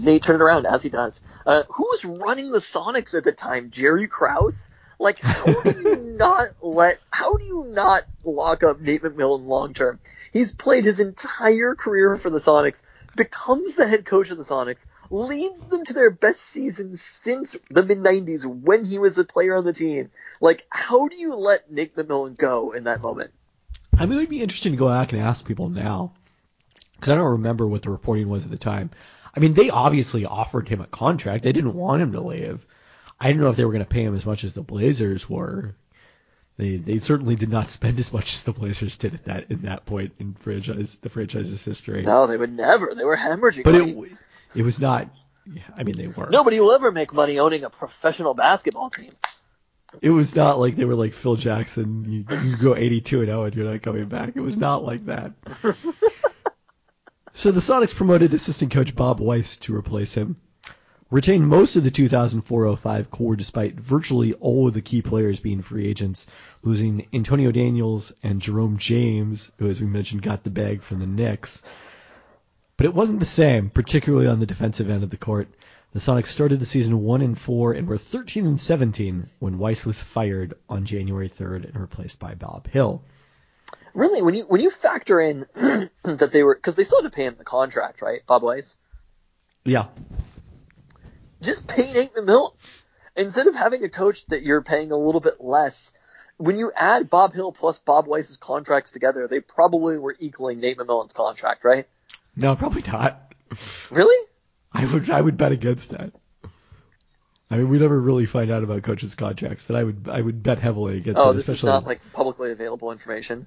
Nate turned it around as he does. Uh, who was running the Sonics at the time? Jerry Krause. Like, how do you not let? How do you not lock up Nate McMillan long term? He's played his entire career for the Sonics, becomes the head coach of the Sonics, leads them to their best season since the mid '90s when he was a player on the team. Like, how do you let Nick McMillan go in that moment? I mean, it would be interesting to go back and ask people now, because I don't remember what the reporting was at the time. I mean, they obviously offered him a contract. They didn't want him to leave. I don't know if they were going to pay him as much as the Blazers were. They they certainly did not spend as much as the Blazers did at that in that point in franchise the franchise's history. No, they would never. They were hemorrhaging. but money. it it was not. I mean, they were. Nobody will ever make money owning a professional basketball team. It was not like they were like Phil Jackson. You, you go 82 and 0 and you're not coming back. It was not like that. so the Sonics promoted assistant coach Bob Weiss to replace him. Retained most of the 2004-05 core despite virtually all of the key players being free agents, losing Antonio Daniels and Jerome James, who as we mentioned got the bag from the Knicks. But it wasn't the same, particularly on the defensive end of the court. The Sonics started the season 1 and 4 and were 13 and 17 when Weiss was fired on January 3rd and replaced by Bob Hill. Really, when you when you factor in that they were because they still had to pay him the contract, right, Bob Weiss? Yeah. Just pay Nate McMillan instead of having a coach that you're paying a little bit less. When you add Bob Hill plus Bob Weiss's contracts together, they probably were equaling Nate McMillan's contract, right? No, probably not. Really? I would I would bet against that. I mean, we never really find out about coaches' contracts, but I would I would bet heavily against Oh, it, this is not like publicly available information.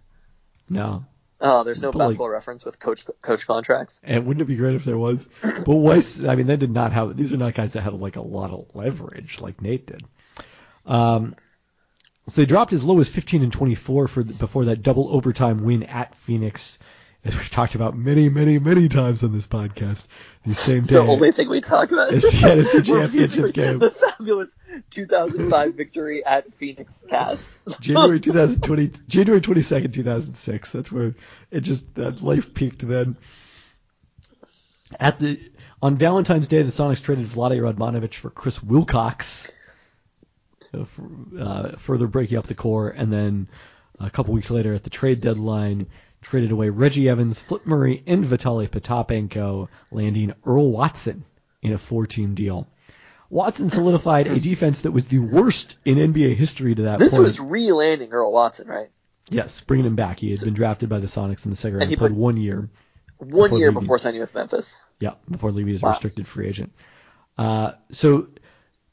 no. Oh, there's no But, like- basketball reference with coach coach contracts. And wouldn't it be great if there was? But Weiss, I mean, they did not have. These are not guys that had like a lot of leverage like Nate did. Um, So they dropped as low as 15 and 24 for before that double overtime win at Phoenix, as we've talked about many, many, many times on this podcast. The same day. The only thing we talk about is the NFC Championship game. The fabulous 2005 victory at Phoenix cast. January 2020, January 22nd, 2006. That's where it just that life peaked then. At the on Valentine's Day, the Sonics traded Vlade Radmanovic for Chris Wilcox, uh, f- uh, further breaking up the core, and then a couple weeks later at the trade deadline, traded away Reggie Evans, Flip Murray, and Vitaly Potapenko, landing Earl Watson in a four-team deal. Watson solidified a defense that was the worst in NBA history to that point. This point. was re-landing Earl Watson, right? Yes, bringing him back. He had been drafted by the Sonics in the second round. And he played one year. One Before year leaving. before signing with Memphis. Yeah, before leaving as a Wow. restricted free agent. Uh, so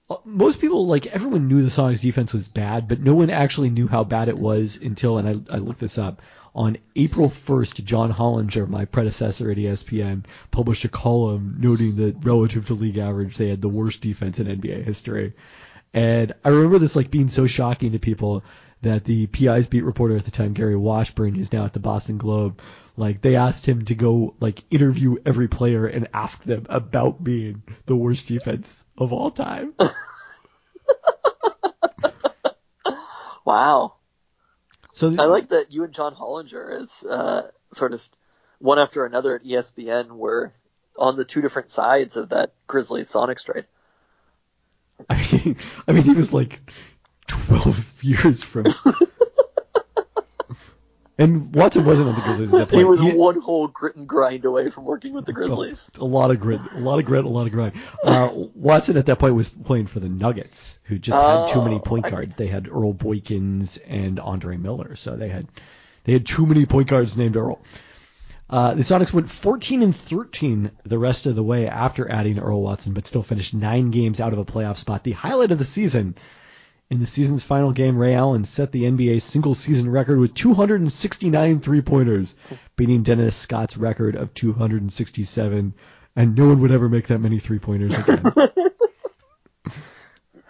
uh, most people, like everyone, knew the Sonics defense was bad, but no one actually knew how bad it was until, and I, I looked this up. On April 1st, John Hollinger, my predecessor at ESPN, published a column noting that relative to league average, they had the worst defense in NBA history. And I remember this like being so shocking to people that the PI's beat reporter at the time, Gary Washburn, who's now at the Boston Globe, like they asked him to go like interview every player and ask them about being the worst defense of all time. Wow. So I like that you and John Hollinger is uh, sort of one after another at ESPN were on the two different sides of that Grizzlies Sonics trade. I mean, I mean, he was like 12 years from. and Watson wasn't on the Grizzlies at that point. He was one whole grit and grind away from working with the Grizzlies. A lot of grit, a lot of grit, a lot of grind. Uh, Watson at that point was playing for the Nuggets, who just had too many Oh, point guards. They had Earl Boykins and Andre Miller, so they had they had too many point guards named Earl. Uh, the Sonics went 14 and 13 the rest of the way after adding Earl Watson, but still finished nine games out of a playoff spot. The highlight of the season. In the season's final game, Ray Allen set the NBA single season record with 269 three pointers, beating Dennis Scott's record of 267, and no one would ever make that many three pointers again.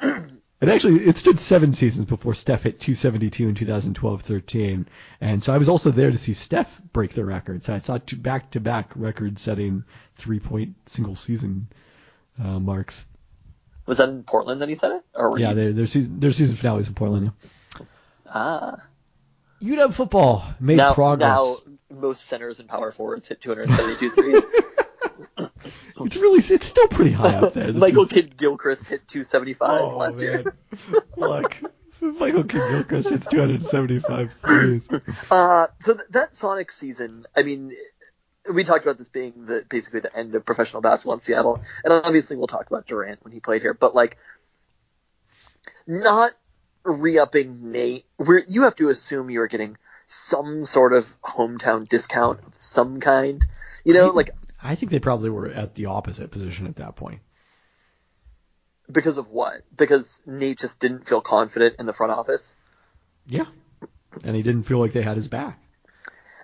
and actually, it stood seven seasons before Steph hit 272 in 2012-13, and so I was also there to see Steph break the record. So I saw two back-to-back record-setting three-point single season uh, marks. Was that in Portland that he said it? Or Yeah, you their season, their season finale was in Portland. yeah. ah. UW football made Now, progress. now most centers and power forwards hit 272 threes. It's really it's still pretty high up there. The Michael two- Kidd Gilchrist hit 275 Oh, last year. man. Look, Michael Kidd Gilchrist hits 275 threes. Uh, so th- that Sonic season, I mean, we talked about this being the basically the end of professional basketball in Seattle, and obviously we'll talk about Durant when he played here, but like, not re-upping Nate, where you have to assume you're getting some sort of hometown discount of some kind. You know, like I think they probably were at the opposite position at that point. because of what? Because Nate just didn't feel confident in the front office. Yeah. And he didn't feel like they had his back.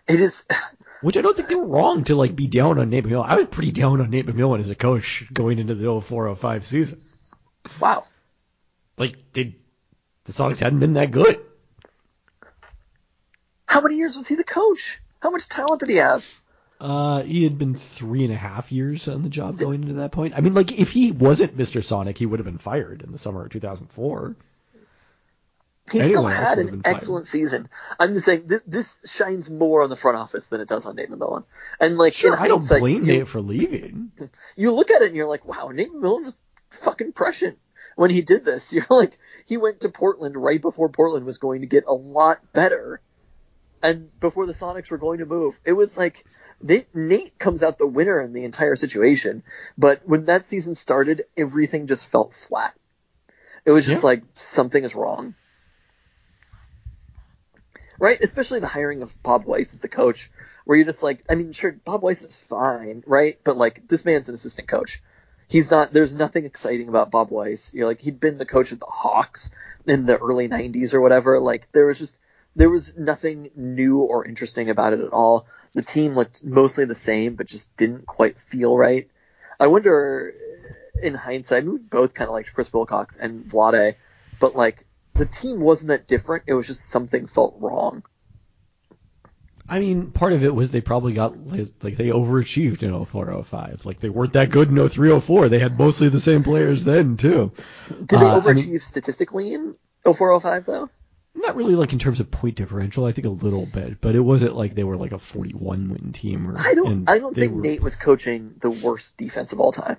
It is. Which I don't think they were wrong to like be down on Nate McMillan. I was pretty down on Nate McMillan as a coach going into the 04-05 season. Wow. Like, did the Sonics hadn't been that good. How many years was he the coach? How much talent did he have? Uh, he had been three and a half years on the job going into that point. I mean, like, if he wasn't Mr. Sonic, he would have been fired in the summer of 2004. He still Anyone had an excellent season. I'm just saying this, this shines more on the front office than it does on Nate Millen. And like, Sure, I don't blame you, Nate for leaving. you look at it and you're like, wow, Nate Millen was fucking prescient when he did this. You're like, he went to Portland right before Portland was going to get a lot better, and before the Sonics were going to move. It was like Nate, Nate comes out the winner in the entire situation. But when that season started, everything just felt flat. It was just Yeah. like something is wrong. Right? Especially the hiring of Bob Weiss as the coach, where you're just like, I mean, sure, Bob Weiss is fine, right? But like, this man's an assistant coach. He's not, there's nothing exciting about Bob Weiss. You're like, he'd been the coach of the Hawks in the early 90s or whatever. Like, there was just, there was nothing new or interesting about it at all. The team looked mostly the same, but just didn't quite feel right. I wonder, in hindsight, we both kind of liked Chris Wilcox and Vlade, but like, the team wasn't that different. It was just something felt wrong. I mean, part of it was they probably got like, like they overachieved in 0405. Like they weren't that good in 0304. They had mostly the same players then too. Did they Uh, I overachieve mean- statistically in 0405 though? Not really like in terms of point differential. I think a little bit, but it wasn't like they were like a 41 win team. Or, I don't. I don't think were- Nate was coaching the worst defense of all time.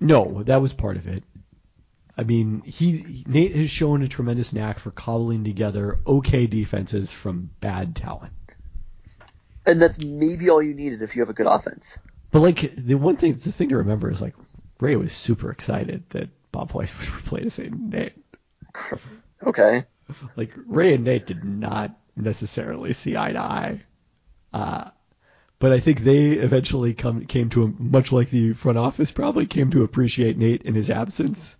No, that was part of it. I mean, he Nate has shown a tremendous knack for cobbling together okay defenses from bad talent. And that's maybe all you needed if you have a good offense. But like the one thing, the thing to remember is like Ray was super excited that Bob Weiss was replacing Nate. Okay. Like Ray and Nate did not necessarily see eye to eye. Uh, but I think they eventually come came to a, much like the front office probably came to appreciate Nate in his absence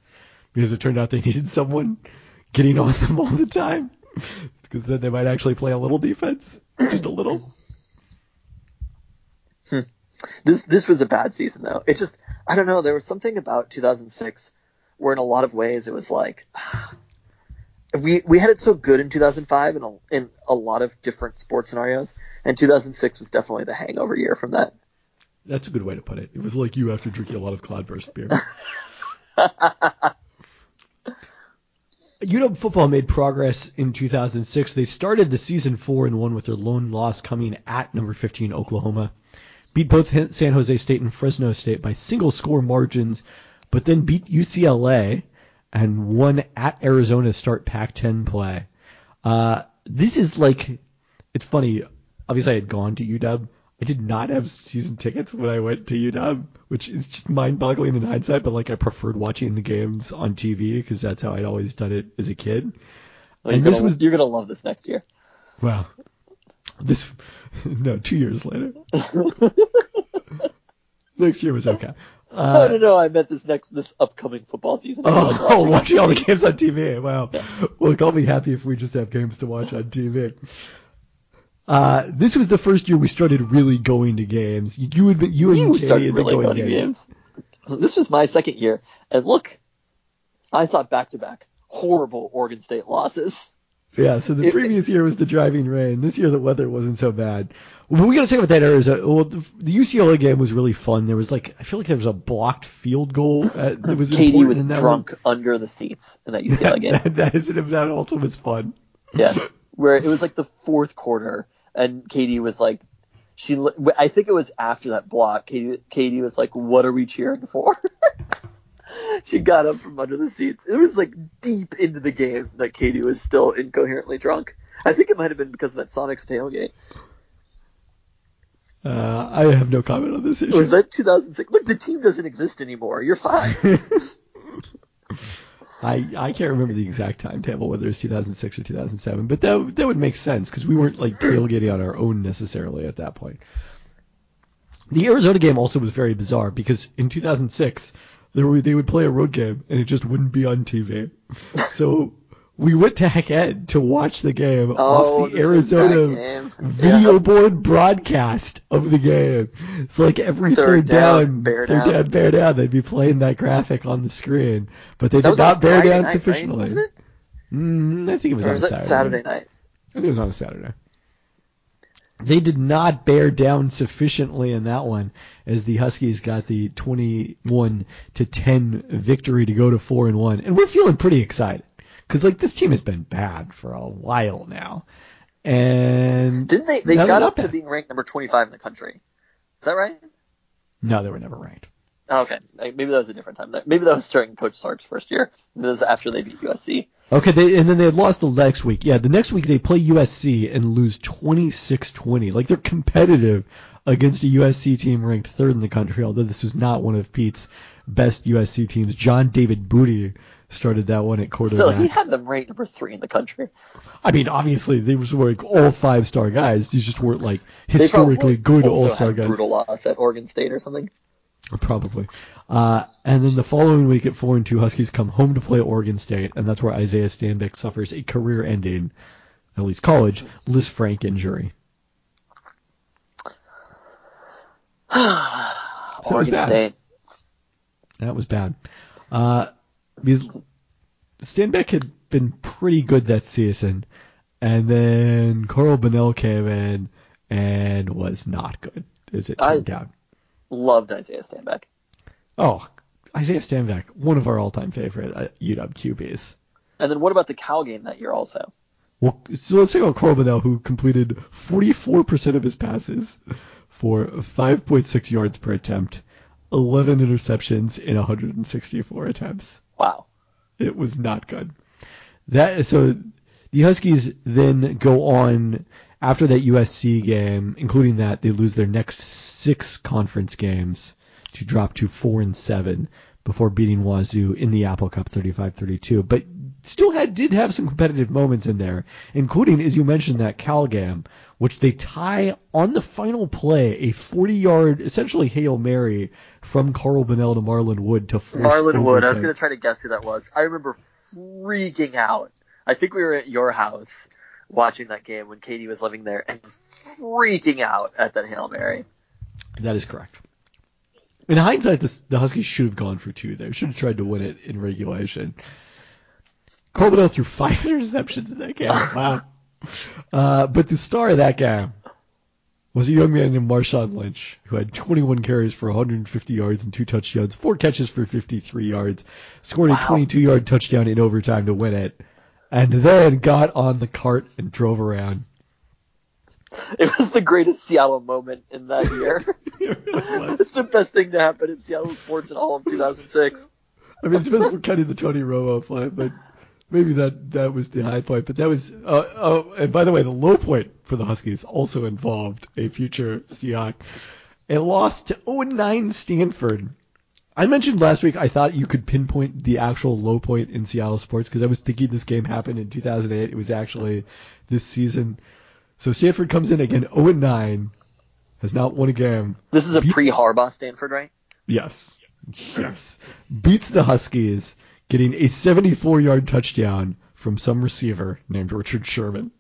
because it turned out they needed someone getting on them all the time because then they might actually play a little defense, just a little. Hmm. This this was a bad season though. It just I don't know. There was something about 2006 where in a lot of ways it was like we we had it so good in 2005 in a, in a lot of different sports scenarios, and 2006 was definitely the hangover year from that. That's a good way to put it. It was like you after drinking a lot of Cloudburst beer. UW football made progress in 2006. They started the season four and one with their lone loss coming at number 15 Oklahoma. Beat both San Jose State and Fresno State by single score margins, but then beat UCLA and won at Arizona start Pac-10 play. Uh, this is like, it's funny. Obviously, I had gone to UW. I did not have season tickets when I went to UW, which is just mind-boggling in hindsight. But like, I preferred watching the games on TV because that's how I'd always done it as a kid. Well, And you're, this gonna, was- you're gonna love this next year. Wow. This, no, two years later. Next year was okay. no, Uh, no, no. I meant this next this upcoming football season. I Oh, watching watching all the games on TV. Wow. Look, I'll be happy if we just have games to watch on TV. Uh, this was the first year we started really going to games. You had been, you and You Katie started had been really going going to games. games. This was my second year, and look, I saw back to back horrible Oregon State losses. Yeah, so the It- previous year was the driving rain. This year the weather wasn't so bad. Well, we got to talk about that Arizona. Well, the, the UCLA game was really fun. There was like I feel like there was a blocked field goal. At, that was Katie was that drunk under the seats in that UCLA One. game. that, that is that also was fun. Yes, where it was like the fourth quarter, and Katie was like, she. I think it was after that block. Katie, Katie was like, "What are we cheering for?" she got up from under the seats. It was like deep into the game that Katie was still incoherently drunk. I think it might have been because of that Sonics tailgate. Uh, I have no comment on this issue. Was that 2006? Look, the team doesn't exist anymore. You're fine. I I can't remember the exact timetable whether it was 2006 or 2007, but that that would make sense because we weren't like tailgating on our own necessarily at that point. The Arizona game also was very bizarre because in 2006 they were, they would play a road game and it just wouldn't be on TV. So we went to Hec Ed to watch the game Oh, off the this was that Arizona video Yeah. board broadcast of the game. It's like every Third third, down, down, bear third down. down, bear down, they'd be playing that graphic on the screen, but they That did not bear Friday down night, right? sufficiently. It? Mm, I think it was Or on was Saturday. Saturday night? I think it was on a Saturday. They did not bear down sufficiently in that one, as the Huskies got the 21 to 10 victory to go to four and one, and we're feeling pretty excited because like this team has been bad for a while now, and Didn't they? They got up to being ranked number 25 in the country. Is that right? no, they were never ranked. Oh, okay, maybe that was a different time. Maybe that was during Coach Sark's first year. This is after they beat USC. Okay, they, and then they had lost the next week. Yeah, the next week they play USC and lose 26-20. Like they're competitive against a USC team ranked third in the country, although this was not one of Pete's best USC teams. John David Booty started that one at quarterback. he had them ranked number three in the country. I mean, obviously they were like all five-star guys. These just weren't like historically good also all-star guys. Brutal loss at Oregon State or something. Probably. Uh, and then the following week at four and two, Huskies come home to play Oregon State, and that's where Isaiah Stanback suffers a career-ending, at least college, Lisfranc injury. was Oregon. State. That was bad. Uh, because Stanback had been pretty good that season. And then Carl Bonnell came in and was not good, as it I- turned out. Loved Isaiah Stanback. Oh, Isaiah Stanback, one of our all-time favorite uh, UW QBs. And then what about the Cal game that year also? Well, so let's talk about Carl Bonnell, who completed 44% of his passes for 5.6 yards per attempt, 11 interceptions in 164 attempts. Wow. It was not good. That so the Huskies then go on after that USC game, including that they lose their next six conference games to drop to four and seven before beating Wazoo in the Apple Cup 35-32. But still had did have some competitive moments in there, including as you mentioned that Cal game, which they tie on the final play a 40-yard essentially hail mary from Carl Bonnell to Marlon Wood to force Marlon Wood. I was going to try to guess who that was. I remember freaking out. I think we were at your house watching that game when Katie was living there and freaking out at that Hail Mary. That is correct. In hindsight, this, the Huskies should have gone for two there. Should have tried to win it in regulation. Carl Bonnell threw five interceptions in that game. Wow. Uh, but the star of that game was a young man named Marshawn Lynch, who had 21 carries for 150 yards and two touchdowns, four catches for 53 yards, scored a 22-yard touchdown in overtime to win it, and then got on the cart and drove around. It was the greatest Seattle moment in that year. It really was. it's the best thing to happen in Seattle sports in all of 2006. I mean, it depends what kind of the Tony Romo play, but maybe that that was the high point. But that was, uh, oh, and by the way, the low point for the Huskies also involved a future Seahawk. A loss to 0-9 Stanford. I mentioned last week I thought you could pinpoint the actual low point in Seattle sports because I was thinking this game happened in 2008. It was actually this season. So Stanford comes in again 0-9, has not won a game. This is a Beats- pre Harbaugh Stanford, right? Yes. Yes. Beats the Huskies, getting a 74 yard touchdown from some receiver named Richard Sherman.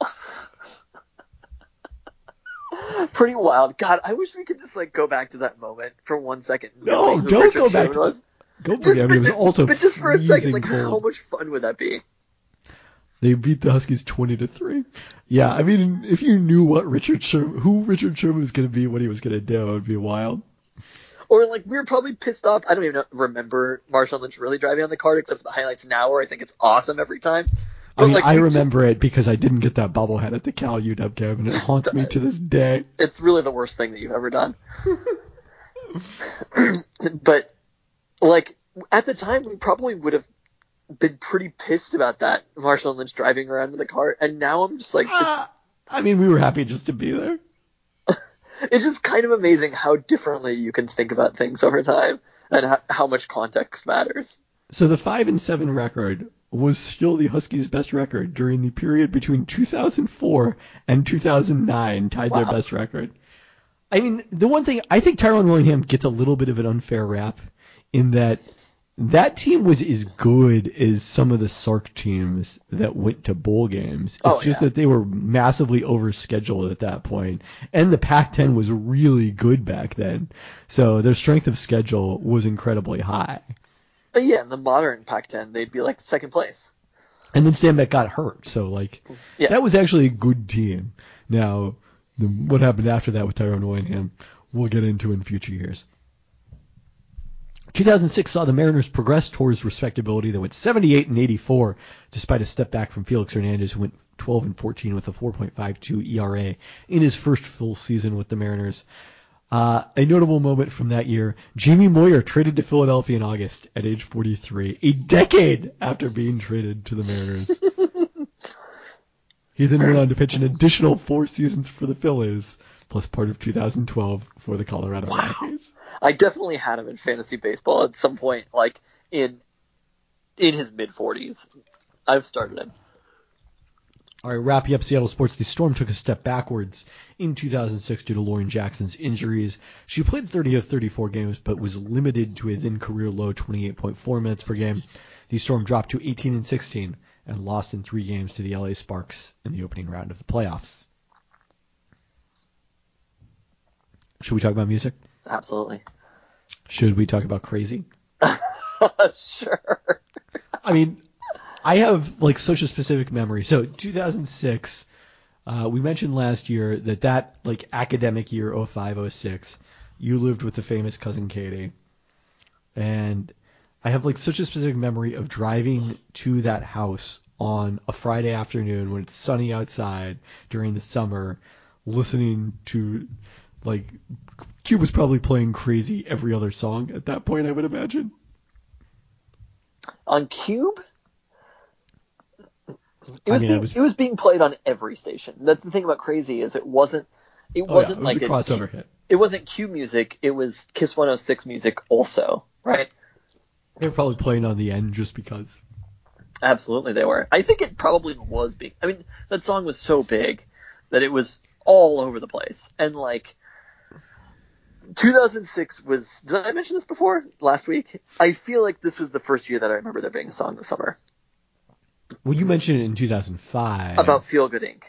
Pretty wild. God, I wish we could just like go back to that moment for one second. No, don't Richard go back to was. Go it. I mean, it was but, also but just for a second, like how much fun would that be? They beat the Huskies 20 to 3. Yeah, I mean, if you knew what Richard Sherman, who Richard Sherman was going to be, what he was going to do, it would be wild. Or like we were probably pissed off. I don't even remember Marshawn Lynch really driving on the card, except for the highlights now, where I think it's awesome every time. I mean, like, I we just- remember it because I didn't get that bobblehead at the Cal UW game, and it haunts me to this day. it's really the worst thing that you've ever done. but like at the time, we probably would have been pretty pissed about that Marshawn Lynch driving around in the car, and now I'm just like, Uh, I mean, we were happy just to be there. It's just kind of amazing how differently you can think about things over time, and how, how much context matters. So the five and seven record was still the Huskies' best record during the period between 2004 and 2009, tied their best record. I mean, the one thing I think Tyrone Willingham gets a little bit of an unfair rap in that that team was as good as some of the Sark teams that went to bowl games. It's Oh, just yeah. that they were massively overscheduled at that point, and the Pac-10 was really good back then. So their strength of schedule was incredibly high. But yeah, in the modern Pac-10, they'd be like second place. And then Stanback got hurt, so like Yeah. that was actually a good team. Now, the, what happened after that with Tyrone Willingham, we'll get into in future years. 2006 saw the Mariners progress towards respectability. They went 78 and 84, despite a step back from Felix Hernandez, who went 12 and 14 with a 4.52 ERA in his first full season with the Mariners. Uh, a notable moment from that year, Jamie Moyer traded to Philadelphia in August at age 43, a decade after being traded to the Mariners. he then went on to pitch an additional four seasons for the Phillies, plus part of 2012 for the Colorado Rockies. I definitely had him in fantasy baseball at some point, like in in his mid 40s. I've started him. All right, wrapping up Seattle sports. The Storm took a step backwards in 2006 due to Lauren Jackson's injuries. She played 30 of 34 games, but was limited to a then career low 28.4 minutes per game. The Storm dropped to 18 and 16 and lost in three games to the LA Sparks in the opening round of the playoffs. Should we talk about music? Absolutely. Should we talk about crazy? sure. I mean, I have like such a specific memory. So 2006, uh, we mentioned last year that that like academic year 05 06, you lived with the famous cousin Katie, and I have like such a specific memory of driving to that house on a Friday afternoon when it's sunny outside during the summer, listening to like KUBE was probably playing crazy every other song at that point, I would imagine. On KUBE, it was, I mean, being, was- it was being played on every station. That's the thing about Crazy is it wasn't it Oh, yeah, wasn't it was like a crossover hit. it wasn't KUBE music. It was Kiss 106 music also, right? They were probably playing on the end just because. Absolutely, they were. I think it probably was being I mean, that song was so big that it was all over the place. And like, 2006 was. Did I mention this before last week? I feel like this was the first year that I remember there being a song this summer Well, you mentioned it in 2005. about Feel Good Inc.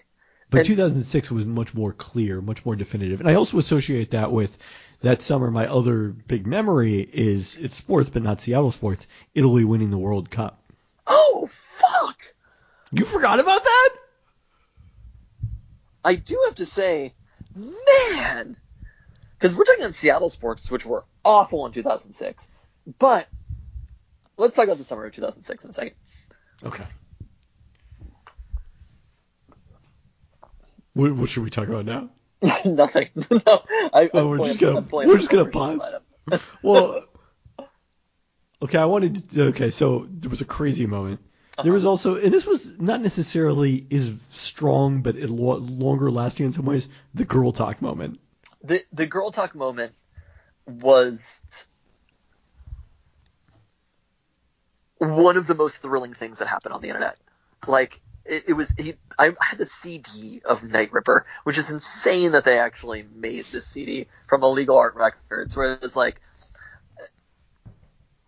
But And- 2006 was much more clear, much more definitive. And I also associate that with that summer. My other big memory is it's sports, but not Seattle sports. Italy winning the World Cup. Oh fuck! You forgot about that? I do have to say, man, because we're talking about Seattle sports, which were awful in 2006. But let's talk about the summer of 2006 in a second. Okay. What, what should we talk about now? Nothing. no, I, Oh, we're playing- just gonna- we're just gonna pause. Well, okay, I wanted to, okay, so there was a crazy moment. There uh-huh. was also, and this was not necessarily as strong, but it lo- longer lasting in some ways, the girl talk moment. The the girl talk moment was one of the most thrilling things that happened on the internet. Like it, it was, he, I had the CD of Night Ripper, which is insane that they actually made this CD from Illegal Art Records, where it was like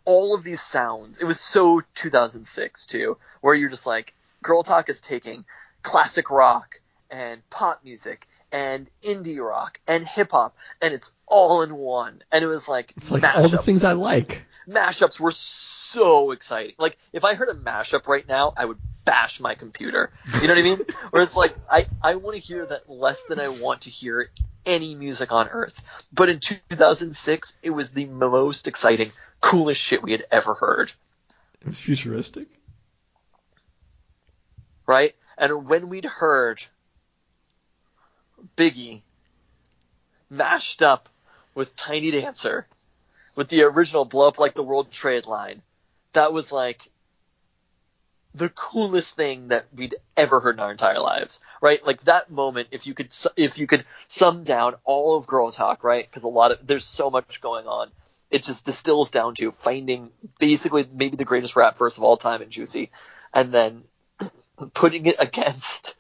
all of these sounds. It was so 2006 too, where you're just like, Girl Talk is taking classic rock and pop music and indie rock and hip hop, and it's all in one. And it was like, It's like all the things I like. mashups were so exciting. Like if I heard a mashup right now, I would bash my computer. You know what I mean? Where it's like I I want to hear that less than I want to hear any music on earth. But in 2006, it was the most exciting, coolest shit we had ever heard. It was futuristic. right? And when we'd heard Biggie mashed up with Tiny Dancer, with the original Blow Up Like the World Trade line, that was like the coolest thing that we'd ever heard in our entire lives, right? Like that moment, if you could, if you could sum down all of Girl Talk, right? Because a lot of, there's so much going on. It just distills down to finding basically maybe the greatest rap verse of all time in Juicy, and then putting it against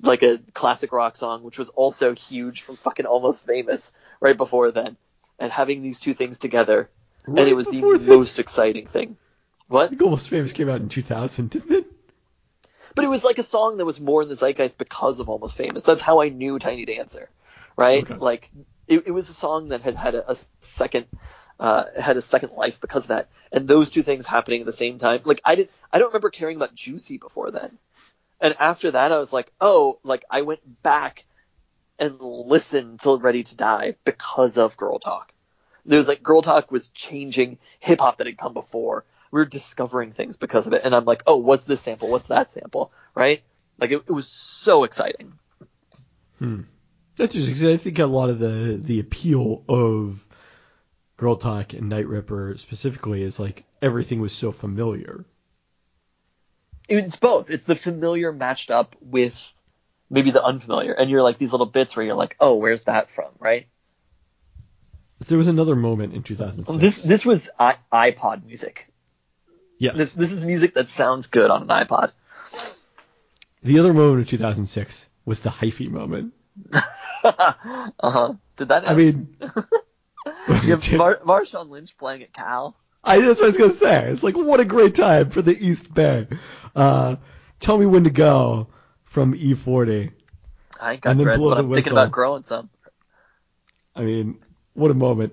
like a classic rock song, which was also huge from fucking Almost Famous right before then, and having these two things together, and it was the then? most exciting thing. What? I think Almost Famous came out in 2000, didn't it? But it was like a song that was more in the zeitgeist because of Almost Famous. That's how I knew Tiny Dancer, right? Okay. Like it, it was a song that had had a, a second. Uh, had a second life because of that, and those two things happening at the same time. Like I did, I don't remember caring about Juicy before then, and after that, I was like, oh, like I went back and listened till Ready to Die because of Girl Talk. There was like Girl Talk was changing hip hop that had come before. We were discovering things because of it, and I'm like, oh, what's this sample? What's that sample? Right? Like it, it was so exciting. Hmm. That's just I think a lot of the the appeal of Girl Talk and Night Ripper specifically is like everything was so familiar. It's both. It's the familiar matched up with maybe the unfamiliar, and you're like these little bits where you're like, oh, where's that from? Right? There was another moment in 2006. This this was I- iPod music. yes. This this is music that sounds good on an iPod. the other moment of 2006 was the hyphy moment. uh huh. Did that? I mean, you have Mar- Marshawn Lynch playing at Cal. I that's what I was gonna say. It's like what a great time for the East Bay. Uh, tell me when to go from E40. I ain't got dreads, but I'm thinking about growing some. I mean, what a moment.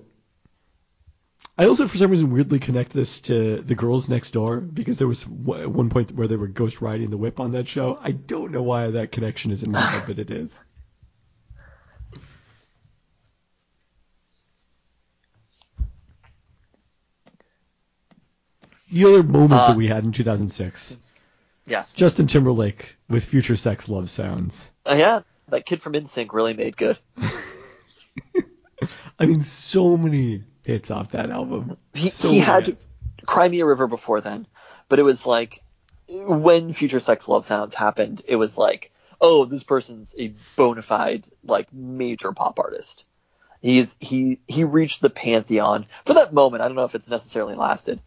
I also, for some reason, weirdly connect this to the girls next door because there was one point where they were ghost riding the whip on that show. I don't know why that connection is in my head, but it is. The other moment Uh, that we had in 2006, Yes. Justin Timberlake with Future Sex Love Sounds. Uh, yeah, that kid from NSYNC really made good. I mean, so many hits off that album. He, So he had hits. Cry Me a River before then, but it was like when Future Sex Love Sounds happened, it was like, oh, this person's a bona fide like major pop artist. He's he he reached the pantheon for that moment. I don't know if it's necessarily lasted,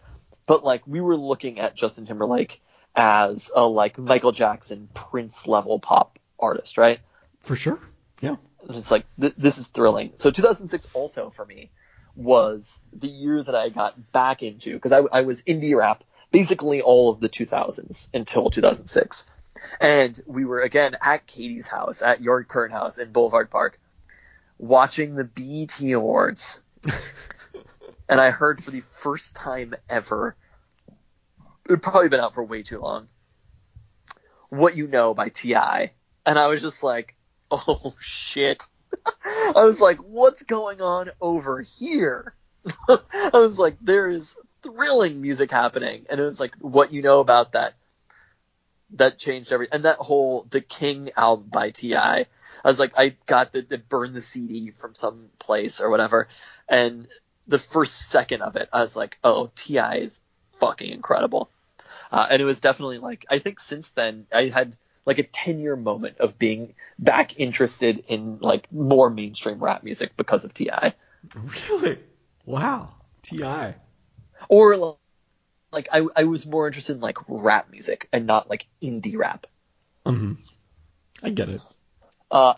but like we were looking at Justin Timberlake as a like Michael Jackson Prince level pop artist, right? for sure. Yeah. It's like th- this is thrilling. So 2006 also for me was the year that I got back into because I, I was indie rap basically all of the 2000s until 2006, and we were again at Katie's house at Yard Current House in Boulevard Park, watching the BET Awards, and I heard for the first time ever, it probably been out for way too long. What You Know by T.I., and I was just like, oh shit. I was like, what's going on over here? I was like, there is thrilling music happening. And it was like, what you know about that, that changed everything. and that whole, the King album by T.I. I was like, I got the, the burn the CD from some place or whatever. And the first second of it, I was like, oh, T.I. is fucking incredible. Uh, and it was definitely like, I think since then I had like a 10 year moment of being back interested in like more mainstream rap music because of T.I. Really? Wow. Ti. Or like I, I was more interested in like rap music and not like indie rap. hmm I get it. Uh,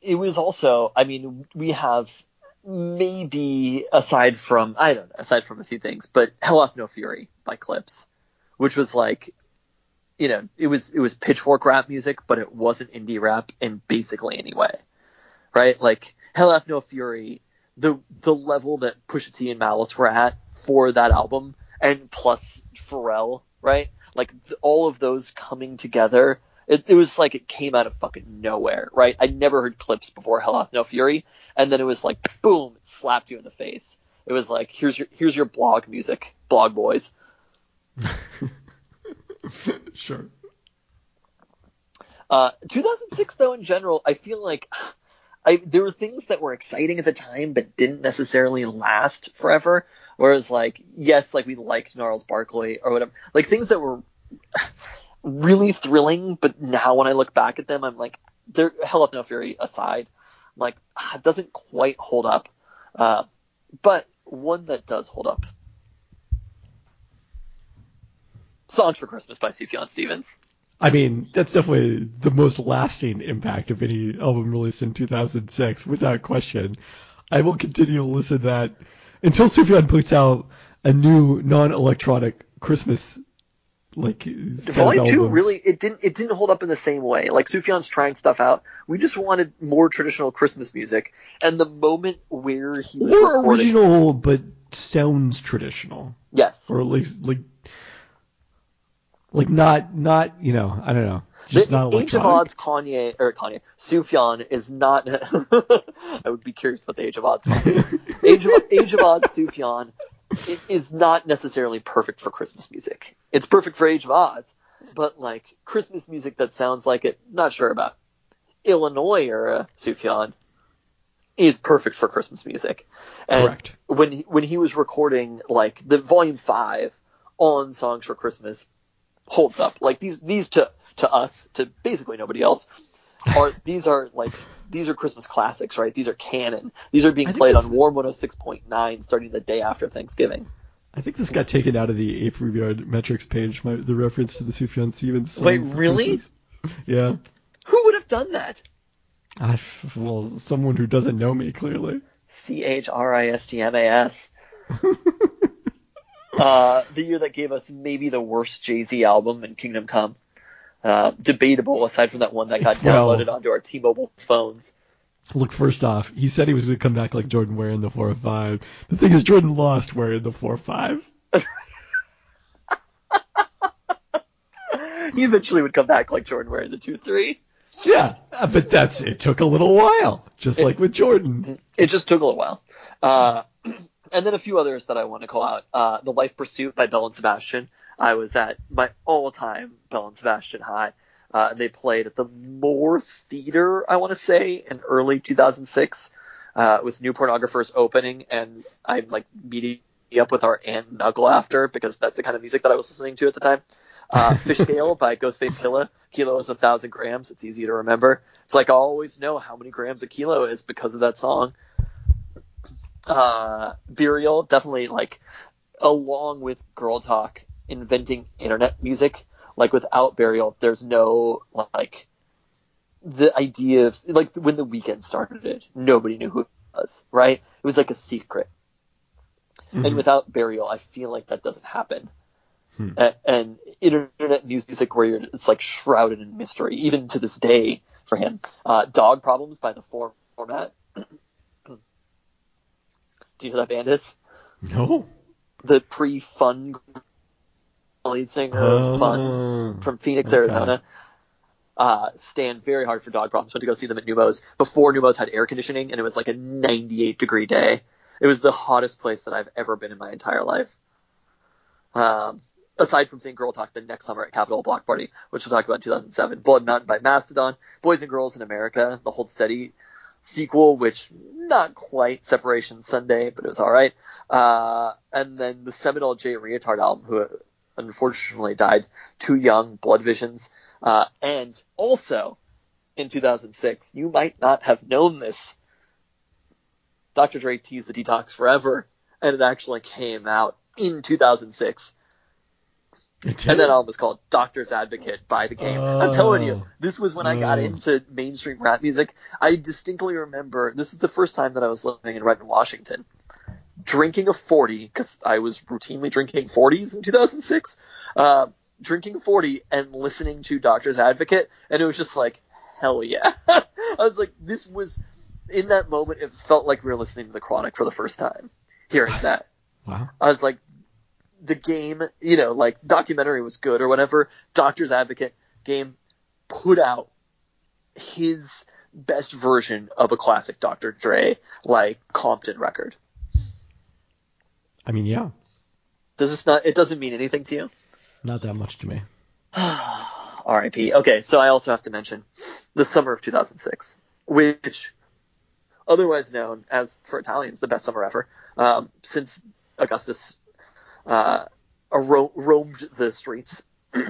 it was also, I mean, we have maybe aside from, I don't know, aside from a few things, but Hell Hath No Fury by Clipse, which was like, you know, it was, it was pitchfork rap music, but it wasn't indie rap in basically any way, right? Like Hell Hath No Fury, the, the level that Pusha T and Malice were at for that album and plus Pharrell, right? Like th- all of those coming together it, it was like it came out of fucking nowhere, right? I never heard Clipse before Hell Hath No Fury, and then it was like boom, it slapped you in the face. It was like here's your here's your blog music, blog boys. sure. Uh, 2006 though in general, I feel like I there were things that were exciting at the time but didn't necessarily last forever. Whereas like yes, like we liked Gnarls Barkley or whatever, like things that were really thrilling, but now when I look back at them, I'm like, they're Hell Hath No Fury aside, like doesn't quite hold up. Uh, but one that does hold up, "Songs for Christmas" by Sufjan Stevens. I mean, that's definitely the most lasting impact of any album released in 2006, without question. I will continue to listen to that until Sufjan puts out a new non-electronic Christmas like Volume two really it didn't it didn't hold up in the same way. Like Sufjan's trying stuff out. We just wanted more traditional Christmas music, and the moment where he was or recording, original but sounds traditional, yes, or at least like like not not you know I don't know just the not Age of. Adz Kanye or Kanye Sufjan is not. I would be curious about the Age of Adz Kanye. Age of Age of Adz Sufjan it is not necessarily perfect for Christmas music. It's perfect for Age of Adz, but like Christmas music that sounds like it, not sure about. Illinois era Sufjan is perfect for Christmas music. And Correct. when he, when he was recording like the volume five on Songs for Christmas holds up. Like these these to to us to basically nobody else are these are like these are Christmas classics, right? These are canon. These are being played on Warm 106.9 starting the day after Thanksgiving. I think this got taken out of the Ape Review metrics page. My, the reference to the Sufjan Stevens. song Wait, really? Christmas. Yeah. Who would have done that? I, well, someone who doesn't know me clearly. C H R I S T M A S. Uh, the year that gave us maybe the worst Jay Z album in Kingdom Come. Uh, debatable aside from that one that got Well- downloaded onto our T-Mobile phones. Look, first off, he said he was going to come back like Jordan wearing the 4 5. The thing is, Jordan lost wearing the 4 5. he eventually would come back like Jordan wearing the two three. Yeah, uh, but that's it. Took a little while, just like with Jordan. It just took a little while. Uh, and then a few others that I want to call out. Uh, the Life Pursuit by Belle and Sebastian. I was at my all-time Belle and Sebastian high. Uh, they played at the Moore Theater, I want to say, in early 2006, uh, with New Pornographers opening, and I'm like meeting up with our aunt Nuggle after because that's the kind of music that I was listening to at the time. Uh, Fish Scale by Ghostface Killah. Kilo is a thousand grams. It's easy to remember. It's like I always know how many grams a kilo is because of that song. Uh, Burial, definitely like, along with Girl Talk, inventing internet music. Like without Burial, there's no like the idea of like when the Weeknd started it, nobody knew who it was, right? It was like a secret. Mhm. And without Burial, I feel like that doesn't happen. Hmm. And internet music where you're, it's like shrouded in mystery, even to this day for him. Uh, Dog Problems by the Form- Format. Do you know who that band is? No. The pre-Fun lead singer of Fun Oh. from Phoenix, Okay. Arizona. Uh, stand very hard for dog problems. Went to go see them at Neumos before Neumos had air conditioning, and it was like a 98 degree day. It was the hottest place that I've ever been in my entire life. Um, aside from seeing Girl Talk the next summer at Capitol Block Party, which we'll talk about in 2007. Blood Mountain by Mastodon, Boys and Girls in America, the Hold Steady sequel, which not quite Separation Sunday, but it was all right. Uh, and then the seminal Jay Reatard album, who unfortunately died too young, Blood Visions. Uh, and also in 2006, you might not have known this. Dr. Dre teased the detox forever, and it actually came out in 2006. And that album was called Doctor's Advocate by The Game. I'm telling you, Oh. this was when I got Oh. into mainstream rap music. I distinctly remember this is the first time that I was living in Redmond, Washington, drinking a 40 because I was routinely drinking 40s in 2006. Uh, drinking a 40 and listening to Doctor's Advocate, and it was just like, hell yeah! I was like, this was in that moment. It felt like we were listening to The Chronic for the first time, hearing that. Wow. I was like, the game, you know, like documentary was good or whatever. Doctor's Advocate game put out his best version of a classic Dr. Dre, like Compton record. I mean, yeah, Does this not? It doesn't mean anything to you. not that much to me. R.I.P. Okay, so I also have to mention the summer of 2006, which, otherwise known as for Italians the best summer ever, um, since Augustus uh, ro- roamed the streets.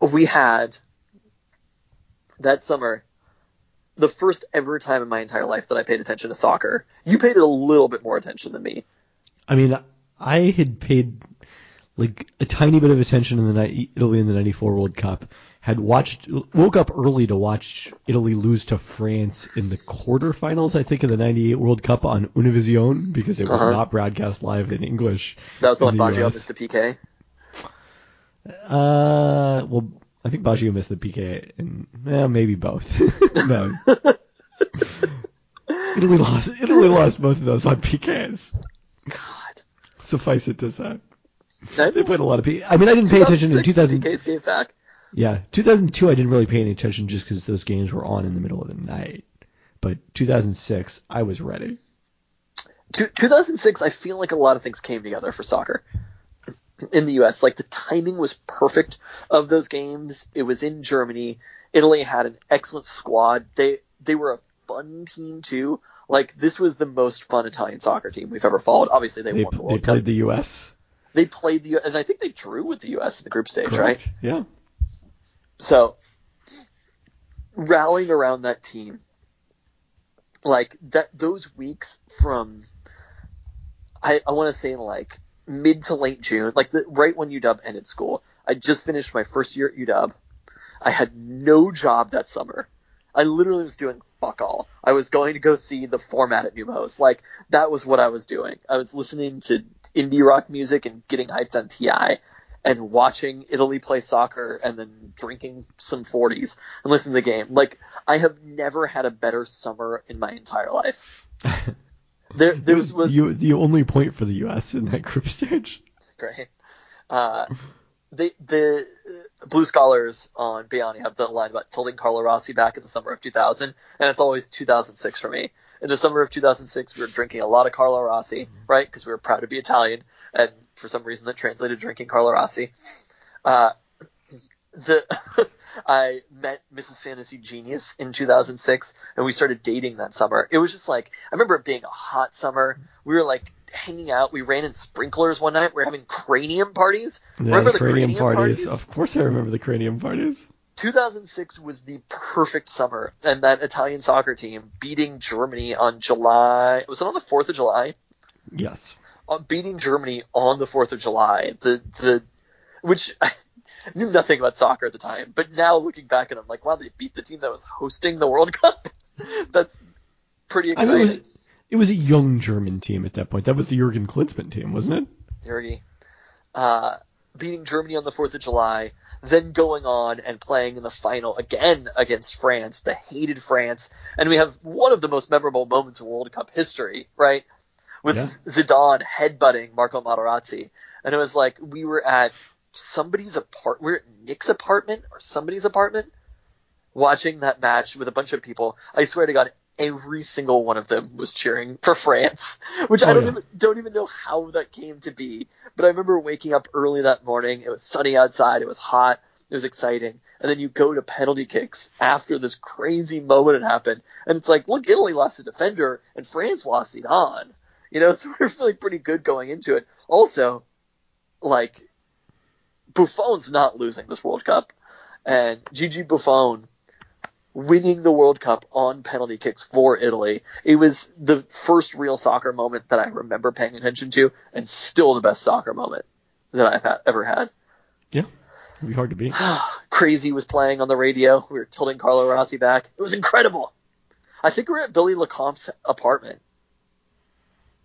we had that summer the first ever time in my entire life that I paid attention to soccer. You paid a little bit more attention than me. I mean, I had paid like a tiny bit of attention in the ni- Italy in the '94 World Cup. Had watched, woke up early to watch Italy lose to France in the quarterfinals, I think, of the '98 World Cup on Univision because it was Uh-huh. not broadcast live in English. That was the one Baggio missed to PK. Uh, well, I think Baggio missed the PK, and eh, maybe both. no. Italy lost. Italy lost both of those on PKs. God. Suffice it to say, they played a lot of PK. I mean, I didn't pay attention in 2000. PK's gave back. Yeah, 2002 I didn't really pay any attention just because those games were on in the middle of the night. But 2006 I was ready. 2006, I feel like a lot of things came together for soccer in the U.S. Like the timing was perfect of those games. It was in Germany. Italy had an excellent squad. They they were a fun team too. Like this was the most fun Italian soccer team we've ever followed. Obviously, they, They, won the they World played Cup. the U.S. They played the and I think they drew with the U.S. in the group stage, right? Yeah. So rallying around that team, like that, those weeks from, I, I want to say like mid to late June, like the, right when UW ended school. I just finished my first year at UW. I had no job that summer. I literally was doing fuck all. I was going to go see the format at Neumos. Like that was what I was doing. I was listening to indie rock music and getting hyped on T.I., and watching Italy play soccer and then drinking some 40s and listening to the game. Like I have never had a better summer in my entire life. There, there was, was the, the only point for the U.S. in that group stage. great. Uh, the the uh, Blue Scholars on Beyond have the line about tilting Carlo Rossi back in the summer of 2000, and it's always 2006 for me. In the summer of 2006, we were drinking a lot of Carlo Rossi, right? Because we were proud to be Italian, and for some reason that translated drinking Carlo Rossi. Uh, the I met Mrs. Fantasy Genius in 2006, and we started dating that summer. It was just like I remember it being a hot summer. We were like hanging out. We ran in sprinklers one night. We were having cranium parties. Yeah, remember the cranium, cranium parties. parties? Of course, I remember the cranium parties. 2006 was the perfect summer, and that Italian soccer team beating Germany on July was it on the 4th of July? Yes. Uh, beating Germany on the 4th of July. The the which I knew nothing about soccer at the time, but now looking back at them, like, wow, they beat the team that was hosting the World Cup. That's pretty I exciting. mean, it was it was a young German team at that point. That was the Jurgen Klinsmann team, wasn't it? Jurgi. Uh, beating Germany on the 4th of July, then going on and playing in the final again against France, the hated France. And we have one of the most memorable moments in World Cup history, right? With Yeah. Zidane headbutting Marco Materazzi. And it was like we were at somebody's apart we we're at Nick's apartment or somebody's apartment watching that match with a bunch of people. I swear to God, every single one of them was cheering for France, which I Oh, don't yeah. even don't even know how that came to be. But I remember waking up early that morning. It was sunny outside. It was hot. It was exciting. And then you go to penalty kicks after this crazy moment had happened, and it's like, look, Italy lost a defender and France lost Zidane. You know, so we we're feeling pretty good going into it. Also, like Buffon's not losing this World Cup, and Gigi Buffon winning the World Cup on penalty kicks for Italy. It was the first real soccer moment that I remember paying attention to, and still the best soccer moment that I've ha- ever had. Yeah. It'd be hard to beat. Crazy was playing on the radio. We were tilting Carlo Rossi back. It was incredible. I think we were at Billy Lecomte's apartment.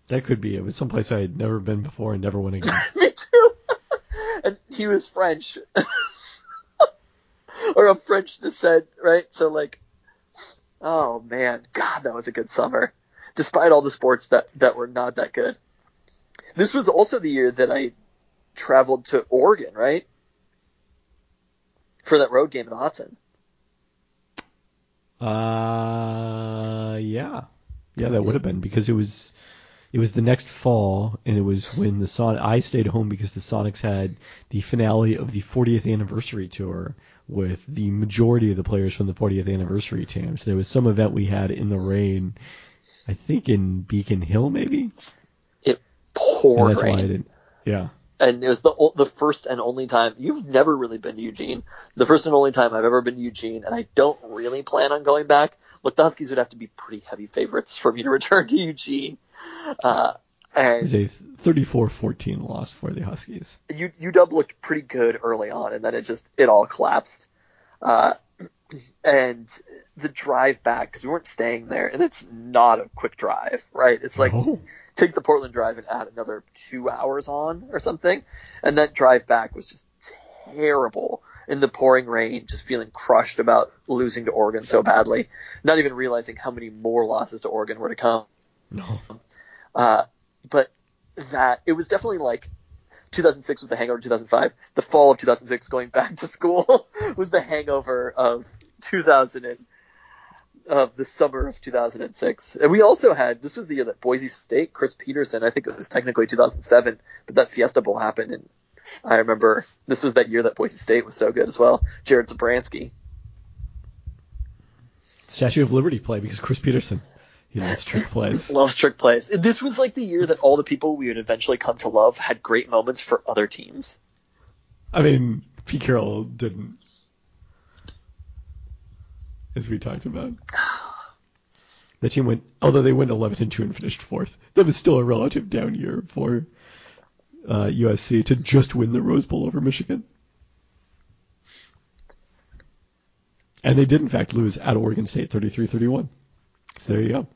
That could be. It was someplace I had never been before and never went again. Me too. and he was French. or of French descent, right? So like oh man, God, that was a good summer. Despite all the sports that, that were not that good. This was also the year that I traveled to Oregon, right? For that road game in Autzen. Uh, yeah, yeah, that would have been because it was, it was the next fall, and it was when the Son. I stayed home because the Sonics had the finale of the 40th anniversary tour with the majority of the players from the 40th anniversary team. So there was some event we had in the rain, I think in Beacon Hill maybe. It And poured I rain. didn't. Yeah. and it was the the first and only time you've never really been to Eugene. The first and only time I've ever been to Eugene, and I don't really plan on going back. Look, the Huskies would have to be pretty heavy favorites for me to return to Eugene. Uh, It was a 34-14 loss for the Huskies. U- UW looked pretty good early on, and then it just it all collapsed. Uh, and the drive back because we weren't staying there, and it's not a quick drive, right? It's like Oh. take the Portland drive and add another two hours on or something. And that drive back was just terrible in the pouring rain, just feeling crushed about losing to Oregon so badly, not even realizing how many more losses to Oregon were to come. No. Uh, but that it was definitely like 2006 was the hangover of 2005. The fall of 2006, going back to school, was the hangover of 2000 and of the summer of 2006. And we also had this was the year that Boise State, Chris Petersen, I think it was technically 2007, but that Fiesta Bowl happened, and I remember this was that year that Boise State was so good as well. Jared Zabransky. Statue of Liberty play because Chris Petersen. He loves trick plays. Loves trick plays. This was like the year that all the people we would eventually come to love had great moments for other teams. I mean, Pete Carroll didn't, as we talked about. The team went, although they went 11 and 2 and finished fourth. That was still a relative down year for uh, USC to just win the Rose Bowl over Michigan. And they did, in fact, lose at Oregon State 33-31. So there you go.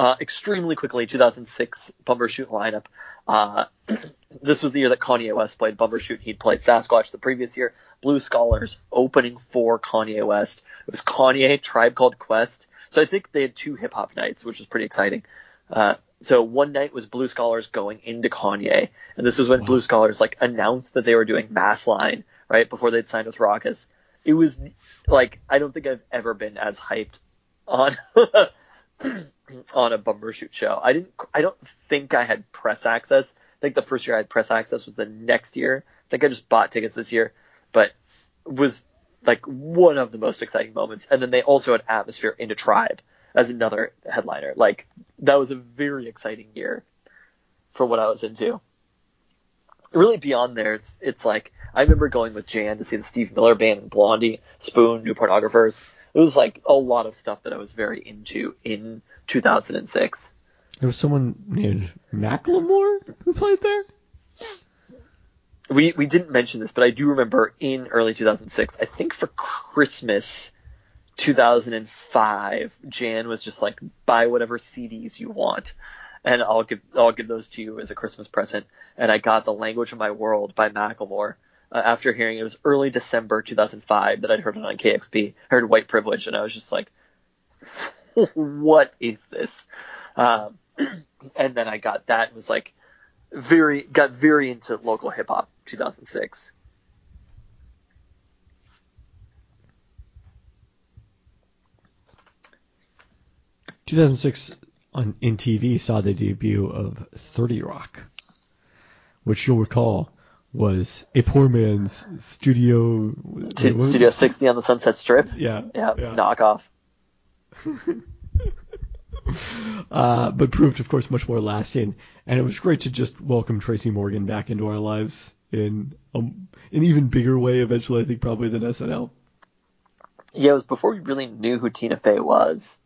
Uh, extremely quickly, 2006 Bumbershoot lineup. Uh, this was the year that Kanye West played Bumbershoot. He'd played Sasquatch the previous year. Blue Scholars opening for Kanye West. It was Kanye, Tribe Called Quest. So I think they had two hip hop nights, which was pretty exciting. Uh, so one night was Blue Scholars going into Kanye, and this was when Wow. Blue Scholars like announced that they were doing Mass Line right before they'd signed with Rawkus. It was like I don't think I've ever been as hyped on on a Bumbershoot show. I didn't. I don't think I had press access. I think the first year I had press access was the next year. I think I just bought tickets this year, but was like one of the most exciting moments. And then they also had Atmosphere into Tribe as another headliner. Like that was a very exciting year for what I was into. Really beyond there, it's, it's like I remember going with Jan to see the Steve Miller Band and Blondie, Spoon, New Pornographers. It was like a lot of stuff that I was very into in 2006. There was someone named Macklemore who played there. We we didn't mention this, but I do remember in early 2006, I think for Christmas 2005, Jan was just like buy whatever CDs you want, and I'll give I'll give those to you as a Christmas present. And I got The Language of My World by Macklemore. Uh, after hearing it was early December 2005 that I'd heard it on KEXP, heard White Privilege, and I was just like, what is this? Um, and then I got that and was like, very got very into local hip hop 2006. Two thousand six on in TV saw the debut of Thirty Rock, which you'll recall was a poor man's studio. was Studio 60 on the Sunset Strip. Yeah, Yeah, yeah. knockoff. uh, but proved, of course, much more lasting. And it was great to just welcome Tracy Morgan back into our lives in um, an even bigger way. Eventually, I think probably than SNL. Yeah, it was before we really knew who Tina Fey was.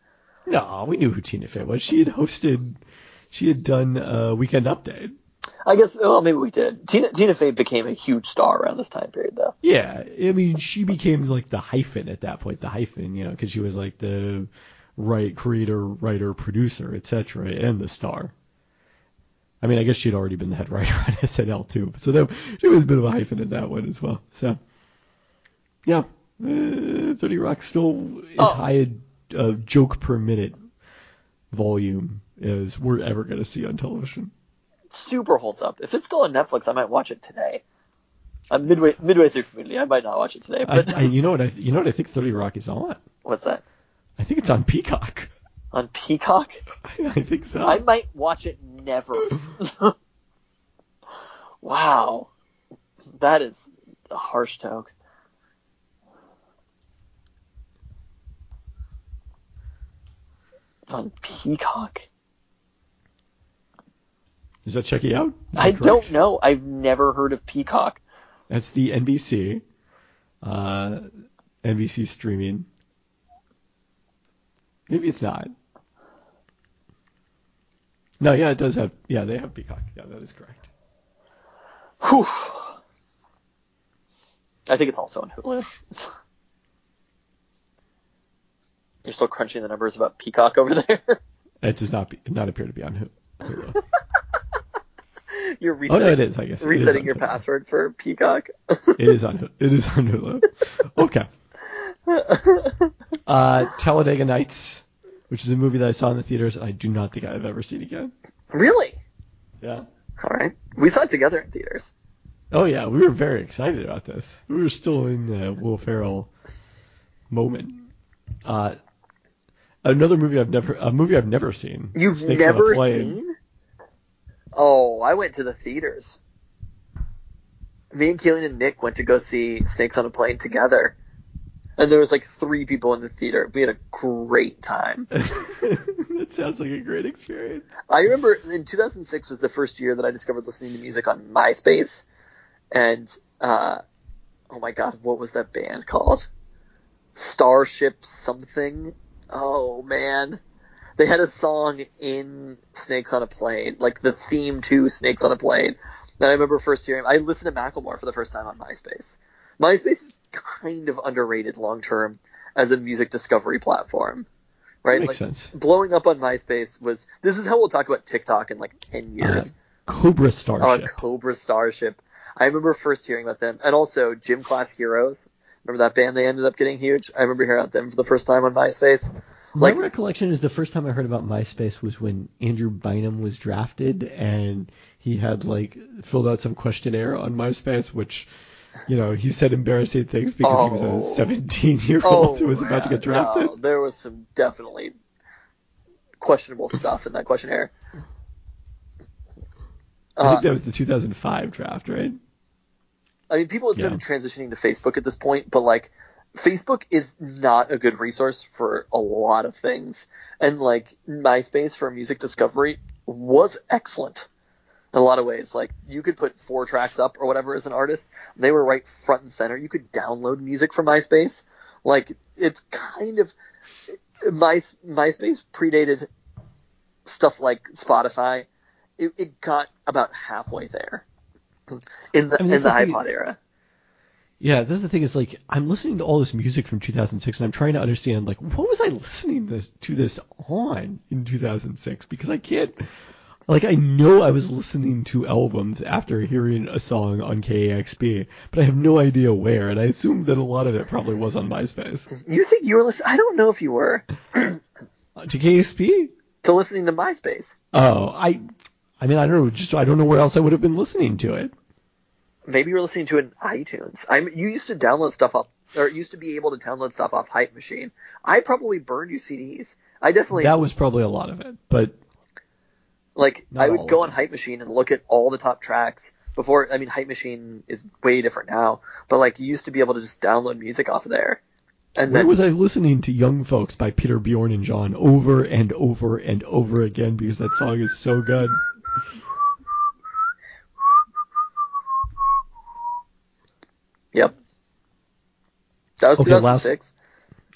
No, we knew who Tina Fey was. She had hosted, she had done a Weekend Update. I guess, well, maybe we did. Tina Tina Fey became a huge star around this time period, though. Yeah, I mean, she became like the hyphen at that point. The hyphen, you know, because she was like the right creator, writer, producer, etc., and the star. I mean, I guess she'd already been the head writer on SNL too, so that she was a bit of a hyphen in that one as well. So, yeah, uh, Thirty Rock still is Oh. high a, a joke per minute volume as we're ever going to see on television. Super holds up. If it's still on Netflix, I might watch it today. I'm midway midway through Community. I might not watch it today, but I, you know what? I, you know what I think Thirty Rock is on. what's that? I think it's on Peacock. On Peacock? I think so. I might watch it never. wow. That is a harsh talk. On Peacock? Does that check you out? Is I that don't know. I've never heard of Peacock. That's the NBC. Uh, NBC streaming. Maybe it's not. No, yeah, it does have. Yeah, they have Peacock. Yeah, that is correct. Whew. I think it's also on Hulu. You're still crunching the numbers about Peacock over there. It does not be, not appear to be on Hu- Hulu. You're oh resetting, no, it is. I guess it is resetting on your Hulu. password for Peacock. It is on. It is on Hulu. Okay. Uh, Talladega Nights, which is a movie that I saw in the theaters, and I do not think I've ever seen again. really? Yeah. All right. We saw it together in theaters. Oh yeah, we were very excited about this. We were still in the Will Ferrell moment. Uh, another movie I've never a movie I've never seen. You've Snakes never seen? Oh, I went to the theaters. Me and Keelan and Nick went to go see Snakes on a Plane together. And there was like three people in the theater. We had a great time. that sounds like a great experience. I remember in 2006 was the first year that I discovered listening to music on MySpace. And, uh, oh my god, what was that band called? Starship something? Oh man. They had a song in Snakes on a Plane, like the theme to Snakes on a Plane. And I remember first hearing, I listened to Macklemore for the first time on MySpace. MySpace is kind of underrated long term as a music discovery platform. right? Makes like, sense. Blowing up on MySpace was. This is how we'll talk about TikTok in like ten uh, years. Cobra Oh, Starship. Uh, Cobra Starship. I remember first hearing about them, and also Gym Class Heroes. Remember that band? They ended up getting huge. I remember hearing about them for the first time on MySpace. My recollection is the first time I heard about MySpace was when Andrew Bynum was drafted and he had like filled out some questionnaire on MySpace, which, you know, he said embarrassing things because he was Oh. a 17 year oh, old who was about to get oh, drafted. no, there was some definitely questionable stuff in that questionnaire. I think that um, was the 2005 draft, right? I mean, people had started transitioning to Facebook at this point, but like, Facebook is not a good resource for a lot of things. And like, MySpace for music discovery was excellent in a lot of ways. Like, you could put four tracks up or whatever as an artist. They were right front and center. You could download music from MySpace. Like, it's kind of, My, MySpace predated stuff like Spotify. It, it got about halfway there in the I mean, in the iPod era. Yeah, that's the thing is like I'm listening to all this music from 2006 and I'm trying to understand like what was I listening this, to this on in 2006 because I can't like I know I was listening to albums after hearing a song on KEXP, but I have no idea where and I assume that a lot of it probably was on MySpace. You think you were listening? I don't know if you were Uh, to KEXP? to listening to MySpace. Oh, I I mean I don't know, just I don't know where else I would have been listening to it. Maybe you're listening to it in iTunes. I'm you used to download stuff off, or used to be able to download stuff off Hype Machine. I probably burned you CDs. I definitely That was probably a lot of it, but like I would go on Hype Machine and look at all the top tracks before. I mean, Hype Machine is way different now, but like you used to be able to just download music off of there. And Where then was I listening to Young Folks by Peter Bjorn and John over and over and over again because that song is so good. Yep, that was Okay, 2006.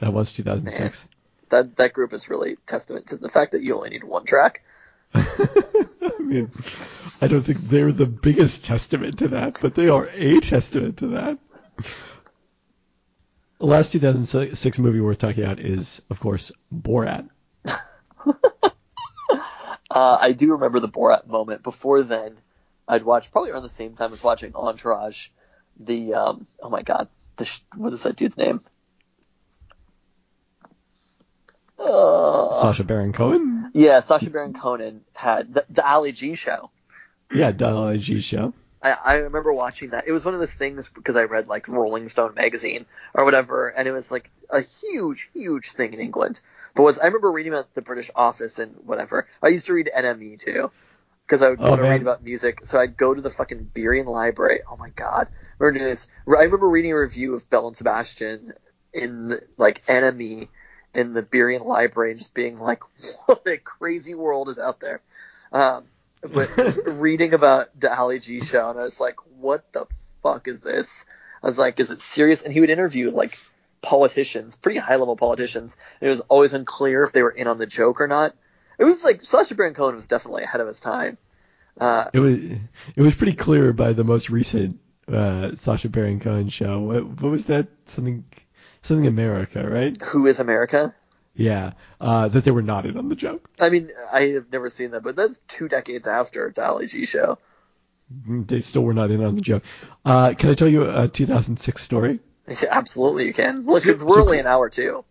That was 2006. That that group is really testament to the fact that you only need one track. I mean, I don't think they're the biggest testament to that, but they are a testament to that. The last 2006 movie worth talking about is, of course, Borat. Uh, I do remember the Borat moment. Before then, I'd watch probably around the same time as watching Entourage. The um, oh my god, the what is that dude's name? Uh, Sacha Baron Cohen. yeah, Sacha Baron Cohen had the, the Ali G show. Yeah, Dial G show. I, I remember watching that. It was one of those things because I read like Rolling Stone magazine or whatever, and it was like a huge, huge thing in England. But was I remember reading about the British Office and whatever. I used to read NME too because I would Oh, want to man. read about music. So I'd go to the fucking Burien library. Oh my god, I remember doing this. I remember reading a review of Belle and Sebastian in the, like NME in the Burien library and just being like, what a crazy world is out there. Um, but reading about the Ali G show, and I was like, what the fuck is this? I was like, is it serious? And he would interview like politicians, pretty high level politicians, and it was always unclear if they were in on the joke or not. It was like Sacha Baron Cohen was definitely ahead of his time. Uh, It was it was pretty clear by the most recent uh, Sacha Baron Cohen show. What, what was that? Something something America, right? who is America? Yeah, uh, that they were not in on the joke. I mean, I have never seen that, but that's two decades after the Ali G show. They still were not in on the joke. Uh, can I tell you a 2006 story? Absolutely, you can. Look, So- we're so- only an hour too.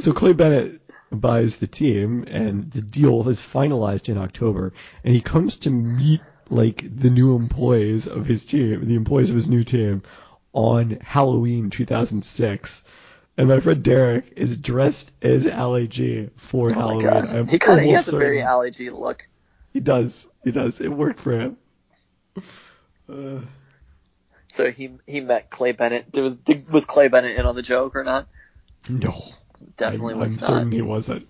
So Clay Bennett buys the team, and the deal is finalized in October, and he comes to meet like the new employees of his team, the employees of his new team, on Halloween 2006. And my friend Derek is dressed as Ali G for Oh Halloween. He kind of has a very certain- Ali G look. He does. He does. It worked for him. Uh, So he he met Clay Bennett. Was was Clay Bennett in on the joke or not? no. Definitely I'm, was I'm not. certain he wasn't.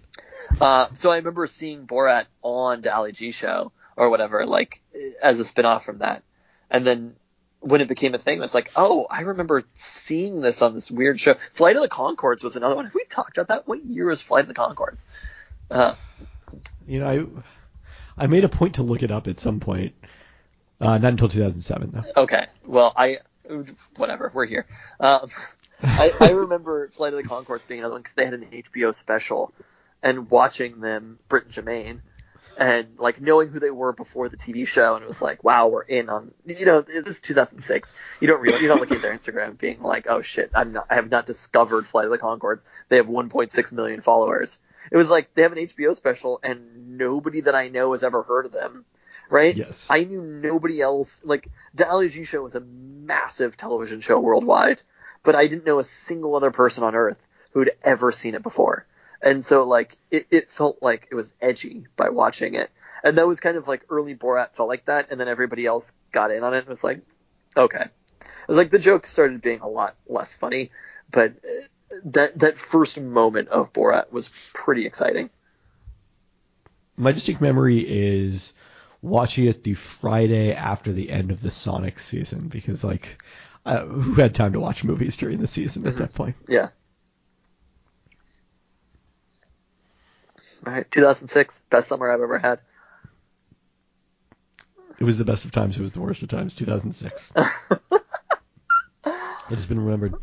Uh, so I remember seeing Borat on the Ali G show or whatever, like as a spin-off from that. And then when it became a thing, it was like, oh, I remember seeing this on this weird show. Flight of the Conchords was another one. Have we talked about that? What year was Flight of the Conchords? Uh, You know, I I made a point to look it up at some point. Uh, not until 2007 though. okay, well, I whatever. We're here. Um, I, I remember Flight of the Conchords being another one because they had an HBO special and watching them, Bret and Jermaine, and like knowing who they were before the TV show, and it was like, wow, we're in on. You know, this is 2006. You don't really you don't look at their Instagram being like, oh shit, I'm not, I have not discovered Flight of the Conchords. They have 1.6 million followers. It was like they have an HBO special, and nobody that I know has ever heard of them. Right? Yes. I knew nobody else. Like the Ali G show was a massive television show worldwide, but I didn't know a single other person on earth who'd ever seen it before. And so like it, it felt like it was edgy by watching it. And that was kind of like early Borat felt like that, and then everybody else got in on it and was like, okay. It was like the jokes started being a lot less funny, but uh, that that first moment of Borat was pretty exciting. My distinct memory is watching it the Friday after the end of the Sonic season because like uh, who had time to watch movies during the season at that point? Yeah. All right, 2006, best summer I've ever had. It was the best of times. It was the worst of times. 2006. it has been remembered.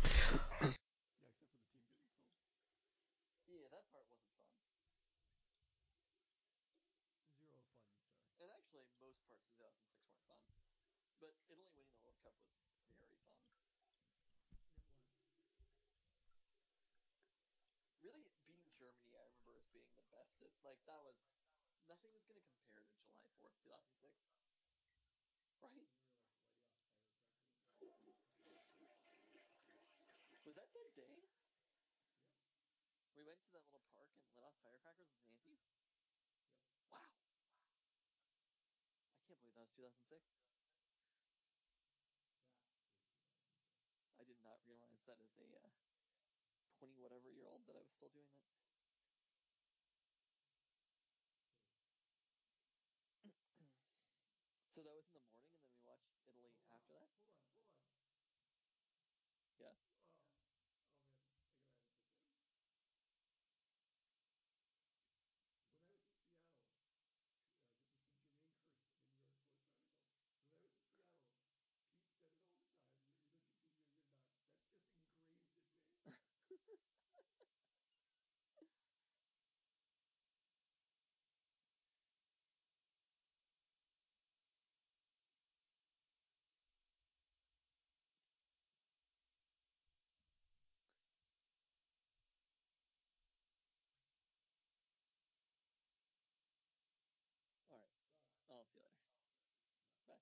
I did not realize that as a uh, 20 whatever year old that I was still doing that.